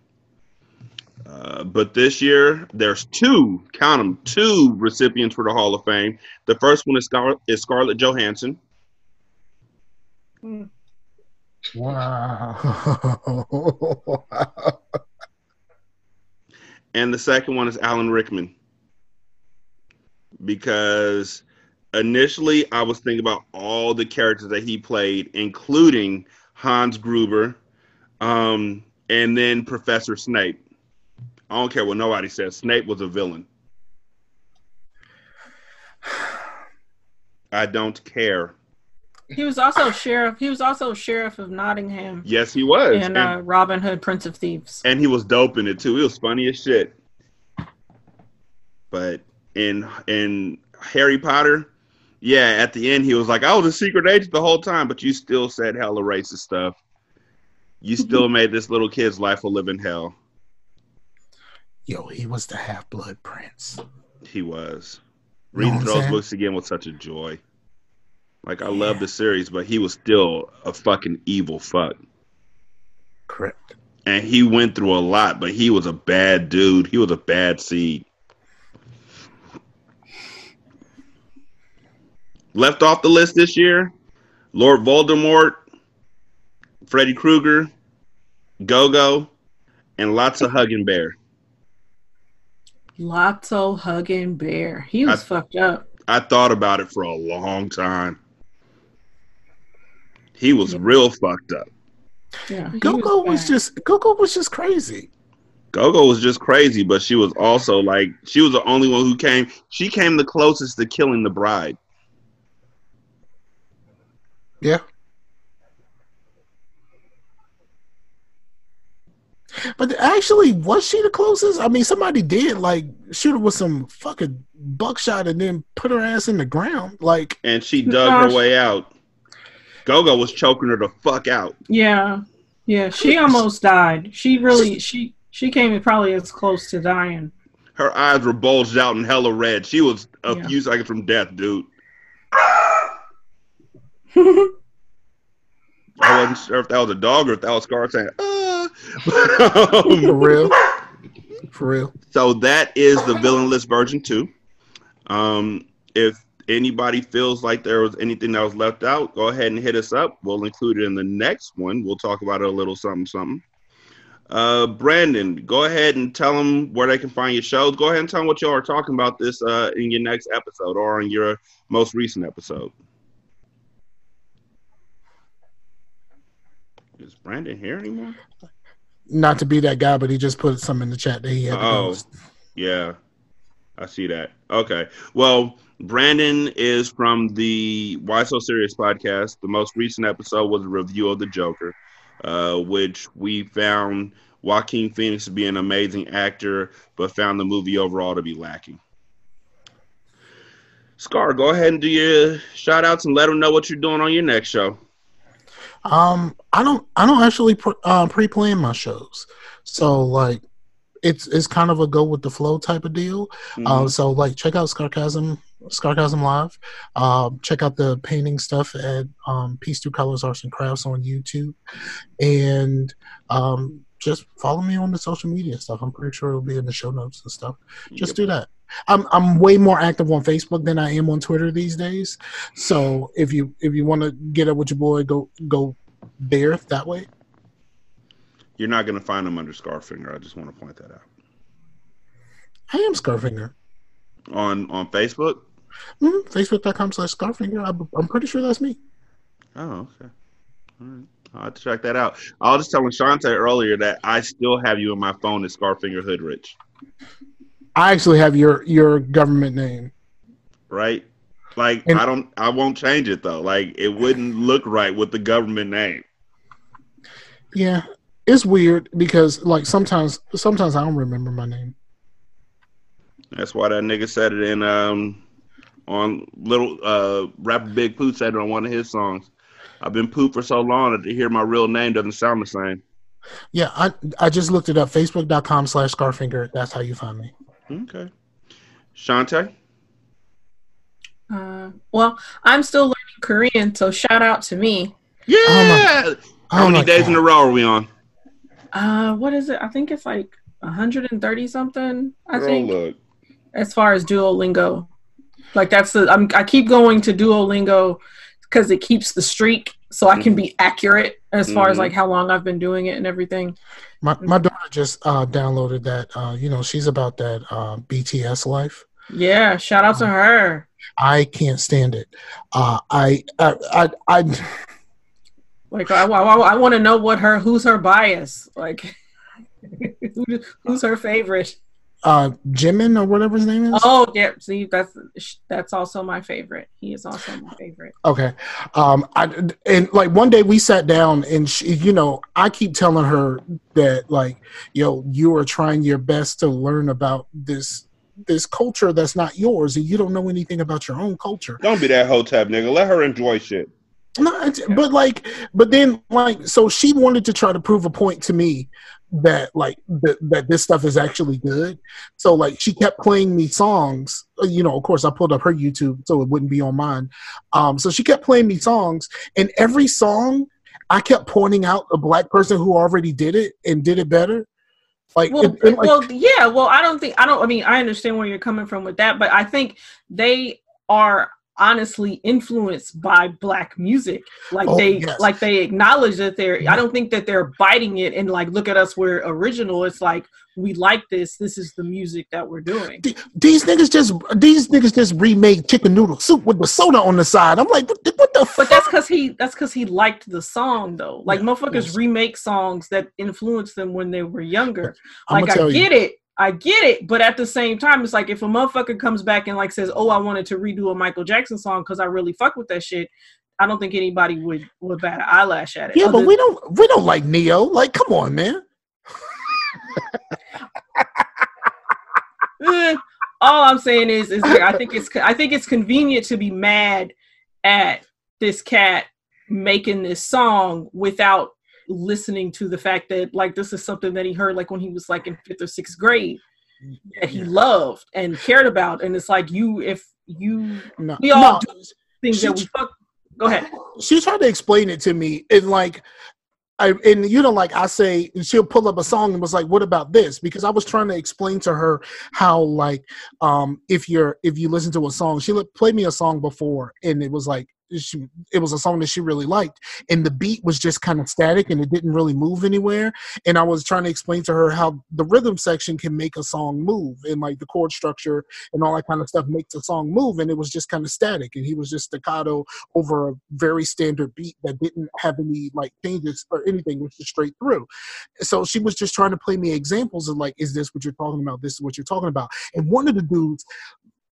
Uh, but this year, there's two, count them, two recipients for the Hall of Fame. The first one is, Scar- is Scarlett Johansson. Wow. and the second one is Alan Rickman. Because initially I was thinking about all the characters that he played, including Hans Gruber, um, and then Professor Snape. I don't care what nobody says. Snape was a villain. I don't care. He was also sheriff. He was also sheriff of Nottingham Yes, he was. and uh, Robin Hood, Prince of Thieves. and he was dope in it too. He was funny as shit. But in in Harry Potter, yeah, at the end he was like, "I was a secret agent the whole time," but you still said hella racist stuff. You still made this little kid's life a living hell. Yo, he was the half blood prince. He was. Reading what I'm those books again was such a joy. Like I love the series, but he was still a fucking evil fuck. Correct. And he went through a lot, but he was a bad dude. He was a bad seed. Left off the list this year, Lord Voldemort, Freddy Krueger, Go-Go, and Lotso hugging bear. Lotso hugging bear. He was I- fucked up. I thought about it for a long time. He was real fucked up. Yeah, he Gogo was bad. just Gogo was just crazy. Gogo was just crazy, but she was also like she was the only one who came. She came the closest to killing the bride. Yeah. But actually, was she the closest? I mean, somebody did like shoot her with some fucking buckshot and then put her ass in the ground. Like, and she dug Gosh. her way out. Gogo was choking her the fuck out. Yeah, yeah. She almost died. She really, she she came probably as close to dying. Her eyes were bulged out and hella red. She was a Yeah. few seconds from death, dude. I wasn't sure if that was a dog or if that was Scar saying, "Ah." Um, for real, for real. So that is the villain list version two. Um, if anybody feels like there was anything that was left out, go ahead and hit us up. We'll include it in the next one. We'll talk about it a little something, something. Uh, Brandon, go ahead and tell them where they can find your shows. Go ahead and tell them what y'all are talking about this uh, in your next episode or in your most recent episode. Is Brandon here anymore? Not to be that guy, but he just put some in the chat that he had. Oh, yeah. I see that. Okay. Well, Brandon is from the Why So Serious podcast. The most recent episode was a review of The Joker, uh, which we found Joaquin Phoenix to be an amazing actor, but found the movie overall to be lacking. Scar, go ahead and do your shout outs and let them know what you're doing on your next show. Um, I don't, I don't actually pre, uh, pre-plan my shows, so like, it's it's kind of a go with the flow type of deal. Uh, Mhm. so like, check out Scarcasm, Scarcasm Live. Um, check out the painting stuff at um, Peace Through Colors Arts and Crafts on YouTube, and um, just follow me on the social media stuff. I'm pretty sure it'll be in the show notes and stuff. Just do that. I'm I'm way more active on Facebook than I am on Twitter these days. So if you if you want to get up with your boy, go go there that way. You're not going to find him under Scarfinger. I just want to point that out. I am Scarfinger. On on Facebook? Mm, Facebook.com slash Scarfinger. I'm, I'm pretty sure that's me. Oh, okay. All right. I'll have to check that out. I was just telling Shanta earlier that I still have you in my phone as Scarfinger Hoodrich, I actually have your your government name. right? Like I don't I won't change it though. Like it wouldn't look right with the government name. Yeah, it's weird because like sometimes sometimes I don't remember my name. That's why that nigga said it in um on little uh rapper Big Pooh said it on one of his songs. I've been Pooh for so long that to hear my real name doesn't sound the same. Yeah, I I just looked it up. Facebook.com slash Scarfinger. That's how you find me. Okay. Shanta? Uh, well, I'm still learning Korean, so shout out to me. Yeah. How Oh many my days in a row are we on? Uh, what is it? I think it's like 130 something. I Girl, think look. as far as Duolingo, like that's the I'm I keep going to Duolingo because it keeps the streak, so I can be accurate as far as Mhm. like how long I've been doing it and everything. My my daughter just uh, downloaded that. Uh, you know, she's about that uh, BTS life. Yeah, shout out to her. I can't stand it. Uh, I I I, I Like I, I, I want to know what her who's her bias like. Who's her favorite? Uh, Jimin or whatever his name is. Oh, yeah. See, that's that's also my favorite. He is also my favorite. Okay. Um, I and like one day we sat down and she, you know, I keep telling her that like, yo, you are trying your best to learn about this this culture that's not yours, and you don't know anything about your own culture. Don't be that hotep nigga. Let her enjoy shit. No, but like, but then like, so she wanted to try to prove a point to me that like that, that this stuff is actually good. So like, she kept playing me songs. uh, You know, of course, I pulled up her YouTube so it wouldn't be on mine. Um, so she kept playing me songs, and every song I kept pointing out a black person who already did it and did it better. Like, Well, like, well, yeah. Well, I don't think I don't. I mean, I understand where you're coming from with that, but I think they are honestly influenced by black music. Like Oh, they, yes. like they acknowledge that they're. I don't think that they're biting it and like, look at us, we're original. It's like we like this. This is the music that we're doing. these niggas just these niggas just remade chicken noodle soup with the soda on the side. I'm like, what the, what the But that's because he that's because he liked the song though. Like motherfuckers remake songs that influenced them when they were younger. I'ma Like I tell you. get it. I get it, but at the same time, it's like if a motherfucker comes back and like says, "Oh, I wanted to redo a Michael Jackson song because I really fuck with that shit," I don't think anybody would would bat an eyelash at it. Yeah, but we don't we don't like Ne-Yo. Like, come on, man. Eh, all I'm saying is, is like, I think it's I think it's convenient to be mad at this cat making this song without listening to the fact that like this is something that he heard like when he was like in fifth or sixth grade that he loved and cared about, and it's like you if you No, we all no. do things that we fuck. Go ahead. She tried to explain it to me, and like, I and you know, like I say, she'll pull up a song and was like, "What about this?" Because I was trying to explain to her how, like, um, if you're if you listen to a song, she played me a song before, and it was like. She, it was a song that she really liked, and the beat was just kind of static, and it didn't really move anywhere. And I was trying to explain to her how the rhythm section can make a song move, and like the chord structure and all that kind of stuff makes a song move, and it was just kind of static, and he was just staccato over a very standard beat that didn't have any like changes or anything, was just straight through. So she was just trying to play me examples of like, is this what you're talking about? This is what you're talking about. And one of the dudes,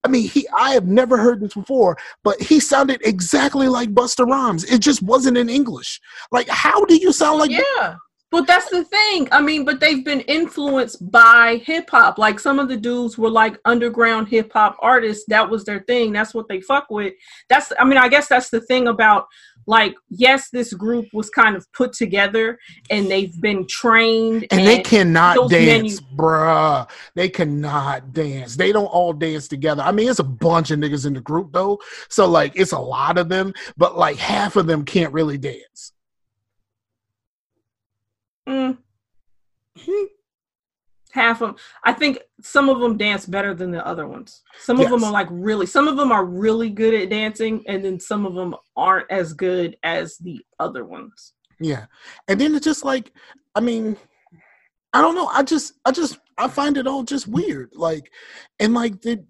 I mean, he I have never heard this before, but he sounded exactly like Busta Rhymes. It just wasn't in English. Like, how do you sound like Yeah. But that's the thing. I mean, but they've been influenced by hip hop. Like some of the dudes were like underground hip hop artists. That was their thing. That's what they fuck with. That's I mean, I guess that's the thing about like yes, this group was kind of put together and they've been trained and they cannot dance, menus- bruh. They cannot dance. They don't all dance together. I mean, it's a bunch of niggas in the group though, so like it's a lot of them, but like half of them can't really dance. Mm. Half of them. I think some of them dance better than the other ones. Some of them are like really. Some of them are really good at dancing, and then some of them aren't as good as the other ones. Yeah. And then it's just like, I mean, I don't know. I just, I just, I find it all just weird. Like, and like the,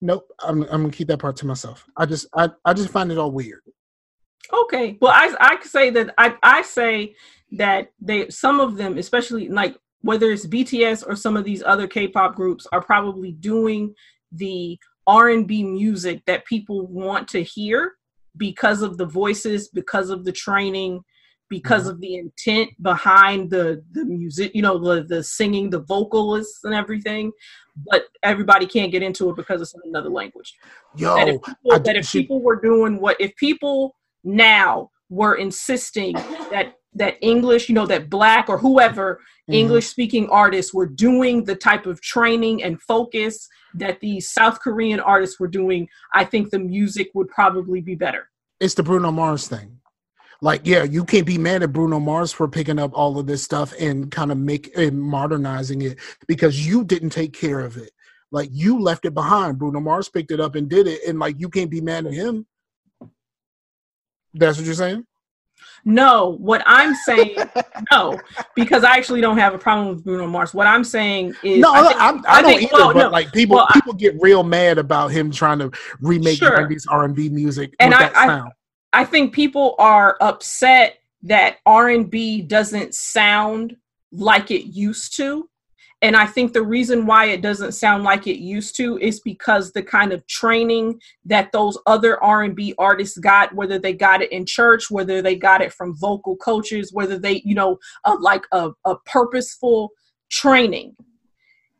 nope. I'm, I'm gonna keep that part to myself. I just, I, I just find it all weird. Okay. Well, I I could say that I I say that they some of them, especially like whether it's BTS or some of these other K-pop groups, are probably doing the R and B music that people want to hear because of the voices, because of the training, because mm-hmm. of the intent behind the the music. You know, the the singing, the vocalists, and everything. But everybody can't get into it because it's another language Yo, that if people, I that if she- people were doing what if people now were insisting that that English, you know, that black or whoever Mhm. English speaking artists were doing the type of training and focus that these South Korean artists were doing, I think the music would probably be better. it's the Bruno Mars thing. Like, yeah, you can't be mad at Bruno Mars for picking up all of this stuff and kind of make and modernizing it because you didn't take care of it. Like you left it behind. Bruno Mars picked it up and did it, and like you can't be mad at him. That's what you're saying? No, what I'm saying, no, because I actually don't have a problem with Bruno Mars. What I'm saying is, no, I, think- I'm, I, don't think- either. well, but no, like people, well, I- people get real mad about him trying to remake Sure. 90s R&B music And with I- that I- I think people are upset that R&B doesn't sound like it used to. And I think the reason why it doesn't sound like it used to is because the kind of training that those other R&B artists got, whether they got it in church, whether they got it from vocal coaches, whether they, you know, uh, like a, a purposeful training,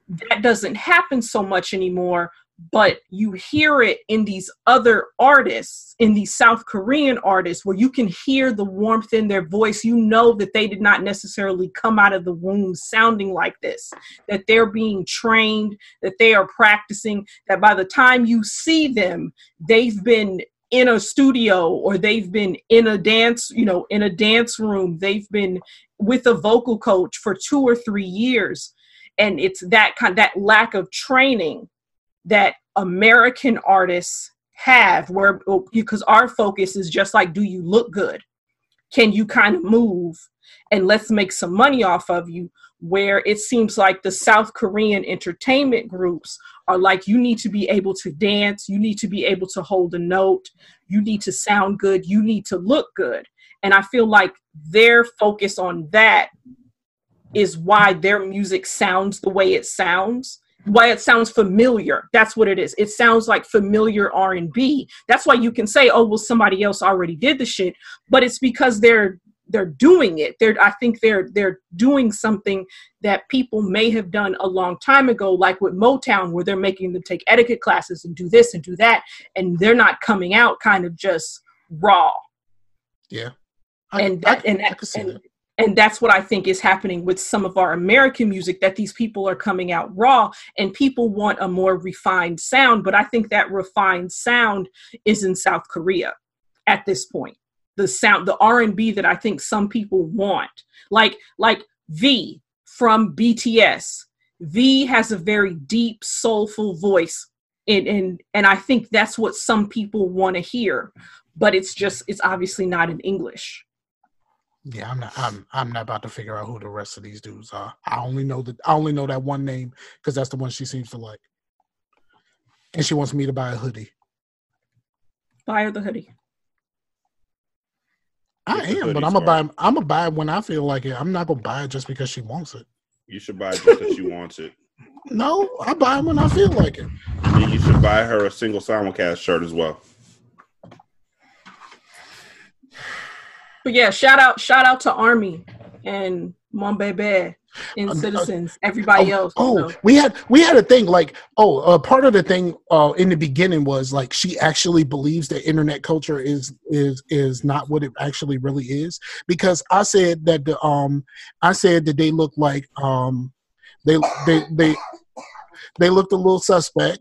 that doesn't happen so much anymore but you hear it in these other artists in these south korean artists where you can hear the warmth in their voice. You know that they did not necessarily come out of the womb sounding like this that they're being trained that they are practicing that by the time you see them they've been in a studio or they've been in a dance you know in a dance room. They've been with a vocal coach for two or three years. And it's that kind that lack of training that American artists have where oh, because our focus is just like do you look good? Can you kind of move? And let's make some money off of you where it seems like the South Korean entertainment groups are like you need to be able to dance you need to be able to hold a note you need to sound good you need to look good. And I feel like their focus on that is why their music sounds the way it sounds why it sounds familiar. That's what it is. It sounds like familiar r&b that's why you can say oh well somebody else already did the shit but it's because they're they're doing it. They're i think they're they're doing something that people may have done a long time ago like with motown where they're making them take etiquette classes and do this and do that and they're not coming out kind of just raw. Yeah. and that and that, and, and that's what I think is happening with some of our American music that these people are coming out raw and people want a more refined sound. But I think that refined sound is in South Korea at this point. The sound the R&B that I think some people want. Like like V from BTS V has a very deep soulful voice. And and and I think that's what some people want to hear. But it's just it's obviously not in English Yeah, I'm not. I'm. I'm not about to figure out who the rest of these dudes are. I only know that. I only know that one name because that's the one she seems to like, and she wants me to buy a hoodie. buy her the hoodie I Get am, but I'm gonna buy. I'm gonna buy it when I feel like it. I'm not gonna buy it just because she wants it. You should buy it just because she wants it. No, I buy it when I feel like it. And you should buy her a single simulcast shirt as well. But yeah, shout out, shout out to Army and Monbebe and Uh, uh, Citizens, everybody else. Oh, you know. we had we had a thing like oh, uh, part of the thing uh, in the beginning was like she actually believes that internet culture is is is not what it actually really is because I said that the um I said that they look like um they they they they looked a little suspect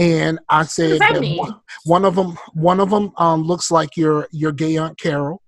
and I said that that one, one of them one of them um looks like your your gay aunt Carol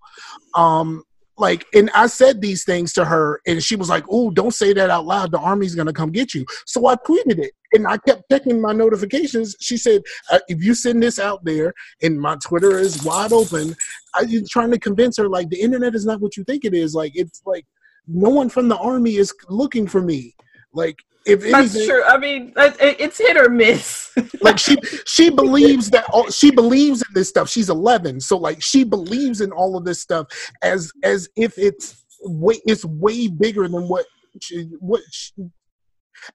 um like and i said these things to her and she was like oh don't say that out loud. The army's gonna come get you. So i tweeted it and i kept checking my notifications. She said uh, if you send this out there and my twitter is wide open i'm trying to convince her like the internet is not what you think it is? Like it's like no one from the army is looking for me. Like if That's anything, true. I mean, it, it- it's hit or miss. like she she believes that all, she believes in this stuff she's 11 so like she believes in all of this stuff as as if it's way it's way bigger than what she, what she,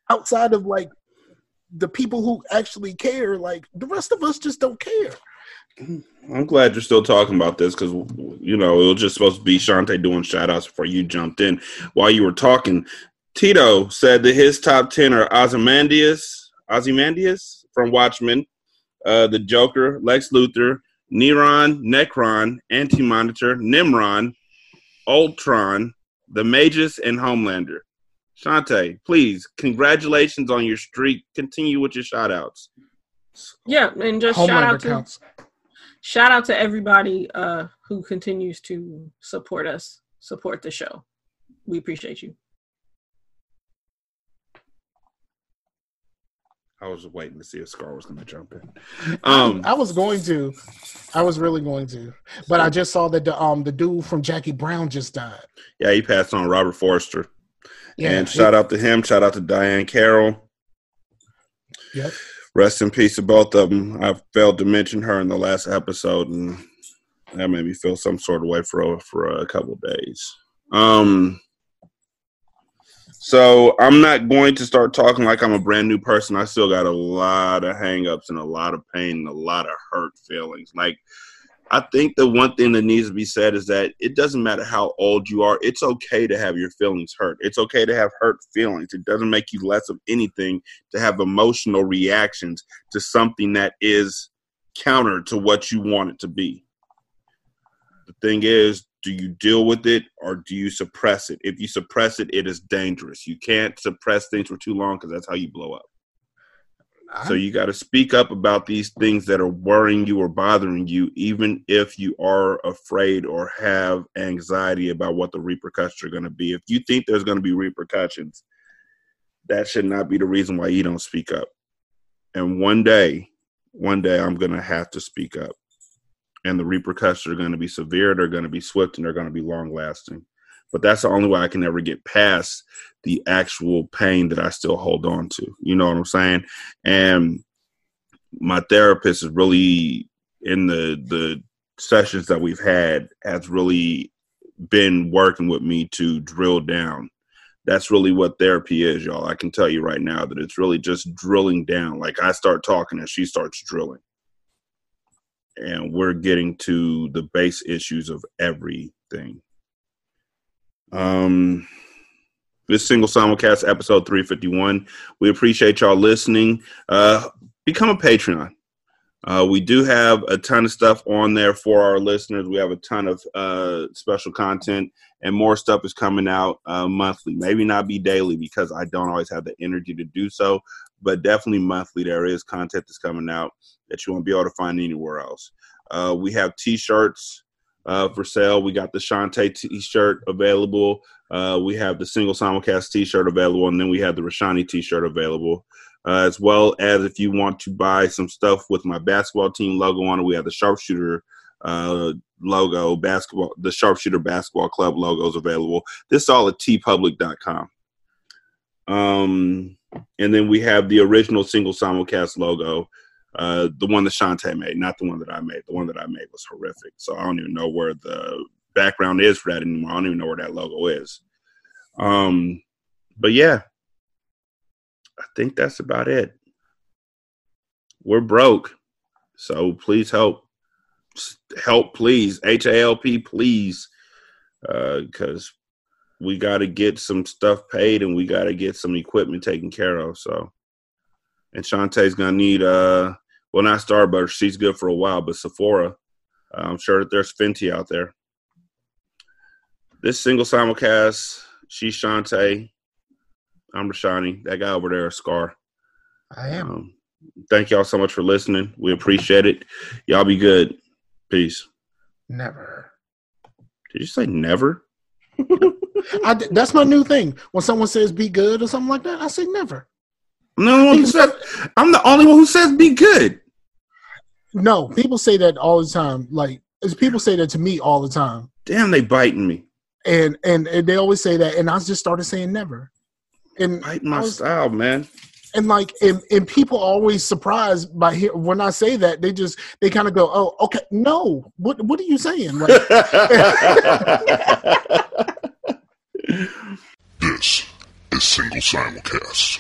outside of like the people who actually care like the rest of us just don't care mm, I'm glad you're still talking about this because you know it was just supposed to be Shanta doing shout outs before you jumped in. While you were talking, Tito said that his top ten are Ozymandias, Ozymandias from Watchmen, uh, the Joker, Lex Luthor, Neron, Nekron, Anti Monitor, Nimron, Ultron, the Magus, and Homelander. Shanta, please, congratulations on your streak. Continue with your shout outs. Yeah, and just shout Homelander out to counts. shout out to everybody uh, who continues to support us, support the show. We appreciate you. I was waiting to see if Scar was going to jump in. um Um, i was going to i was really going to but i just saw that the um the dude from jackie brown just died yeah, he passed on Robert Forster. Yeah, and he- shout out to him. Shout out to Diahann Carroll. Yep. Rest in peace to both of them. I failed to mention her in the last episode, and that made me feel some sort of way for for a couple of days. Um. So I'm not going to start talking like I'm a brand new person. I still got a lot of hangups and a lot of pain and a lot of hurt feelings. Like I think the one thing that needs to be said is that it doesn't matter how old you are. It's okay to have your feelings hurt. It's okay to have hurt feelings. It doesn't make you less of anything to have emotional reactions to something that is counter to what you want it to be. Thing is, do you deal with it or do you suppress it? If you suppress it, it is dangerous. You can't suppress things for too long because that's how you blow up. So you got to speak up about these things that are worrying you or bothering you, even if you are afraid or have anxiety about what the repercussions are going to be. If you think there's going to be repercussions, that should not be the reason why you don't speak up. And one day, one day, I'm going to have to speak up. And the repercussions are going to be severe, they're going to be swift, and they're going to be long lasting. But that's the only way I can ever get past the actual pain that I still hold on to. You know what I'm saying? And my therapist is really in the the sessions that we've had has really been working with me to drill down. That's really what therapy is, y'all. I can tell you right now that it's really just drilling down. Like I start talking and she starts drilling. And we're getting to the base issues of everything. Um this single simulcast episode 351 we appreciate y'all listening. Uh become a patreon. Uh we do have a ton of stuff on there for our listeners. We have a ton of uh special content and more stuff is coming out uh monthly. Maybe not be daily because i don't always have the energy to do so but definitely monthly there is content that's coming out that you won't be able to find anywhere else uh we have t-shirts uh, for sale. We got the Shanta t-shirt available. Uh, we have the single simulcast t-shirt available, and then we have the Rashanii t-shirt available. Uh, as well as if you want to buy some stuff with my basketball team logo on it, we have the sharpshooter uh, logo, basketball, the sharpshooter basketball club logos available. This is all at teepublic.com. Um, and then we have the original single simulcast logo uh, the one that Shanta made, not the one that I made. The one that I made was horrific. So I don't even know where the background is for that anymore. I don't even know where that logo is. Um, but yeah, I think that's about it. We're broke, so please help. Help, please. H A L P, please. because we got to get some stuff paid and we got to get some equipment taken care of. So, and Shanta's gonna need uh, well not Starbucks, she's good for a while, but Sephora. I'm sure that there's Fenty out there. This single simulcast, she's Shantae. I'm Rashanii. That guy over there is Scar. I am. Um, thank y'all so much for listening. We appreciate it. Y'all be good. Peace. Never. Did you say never? I, that's my new thing. When someone says "be good" or something like that, I say never. I'm the only one who says I'm the only one who says be good. No, people say that all the time. Like people say that to me all the time, Damn, they biting me. and and, and they always say that, and I just started saying never. And Biting my was- style, man. and like and, and people always surprised by when I say that they just they kind of go oh okay no what what are you saying like This is Single Simulcast.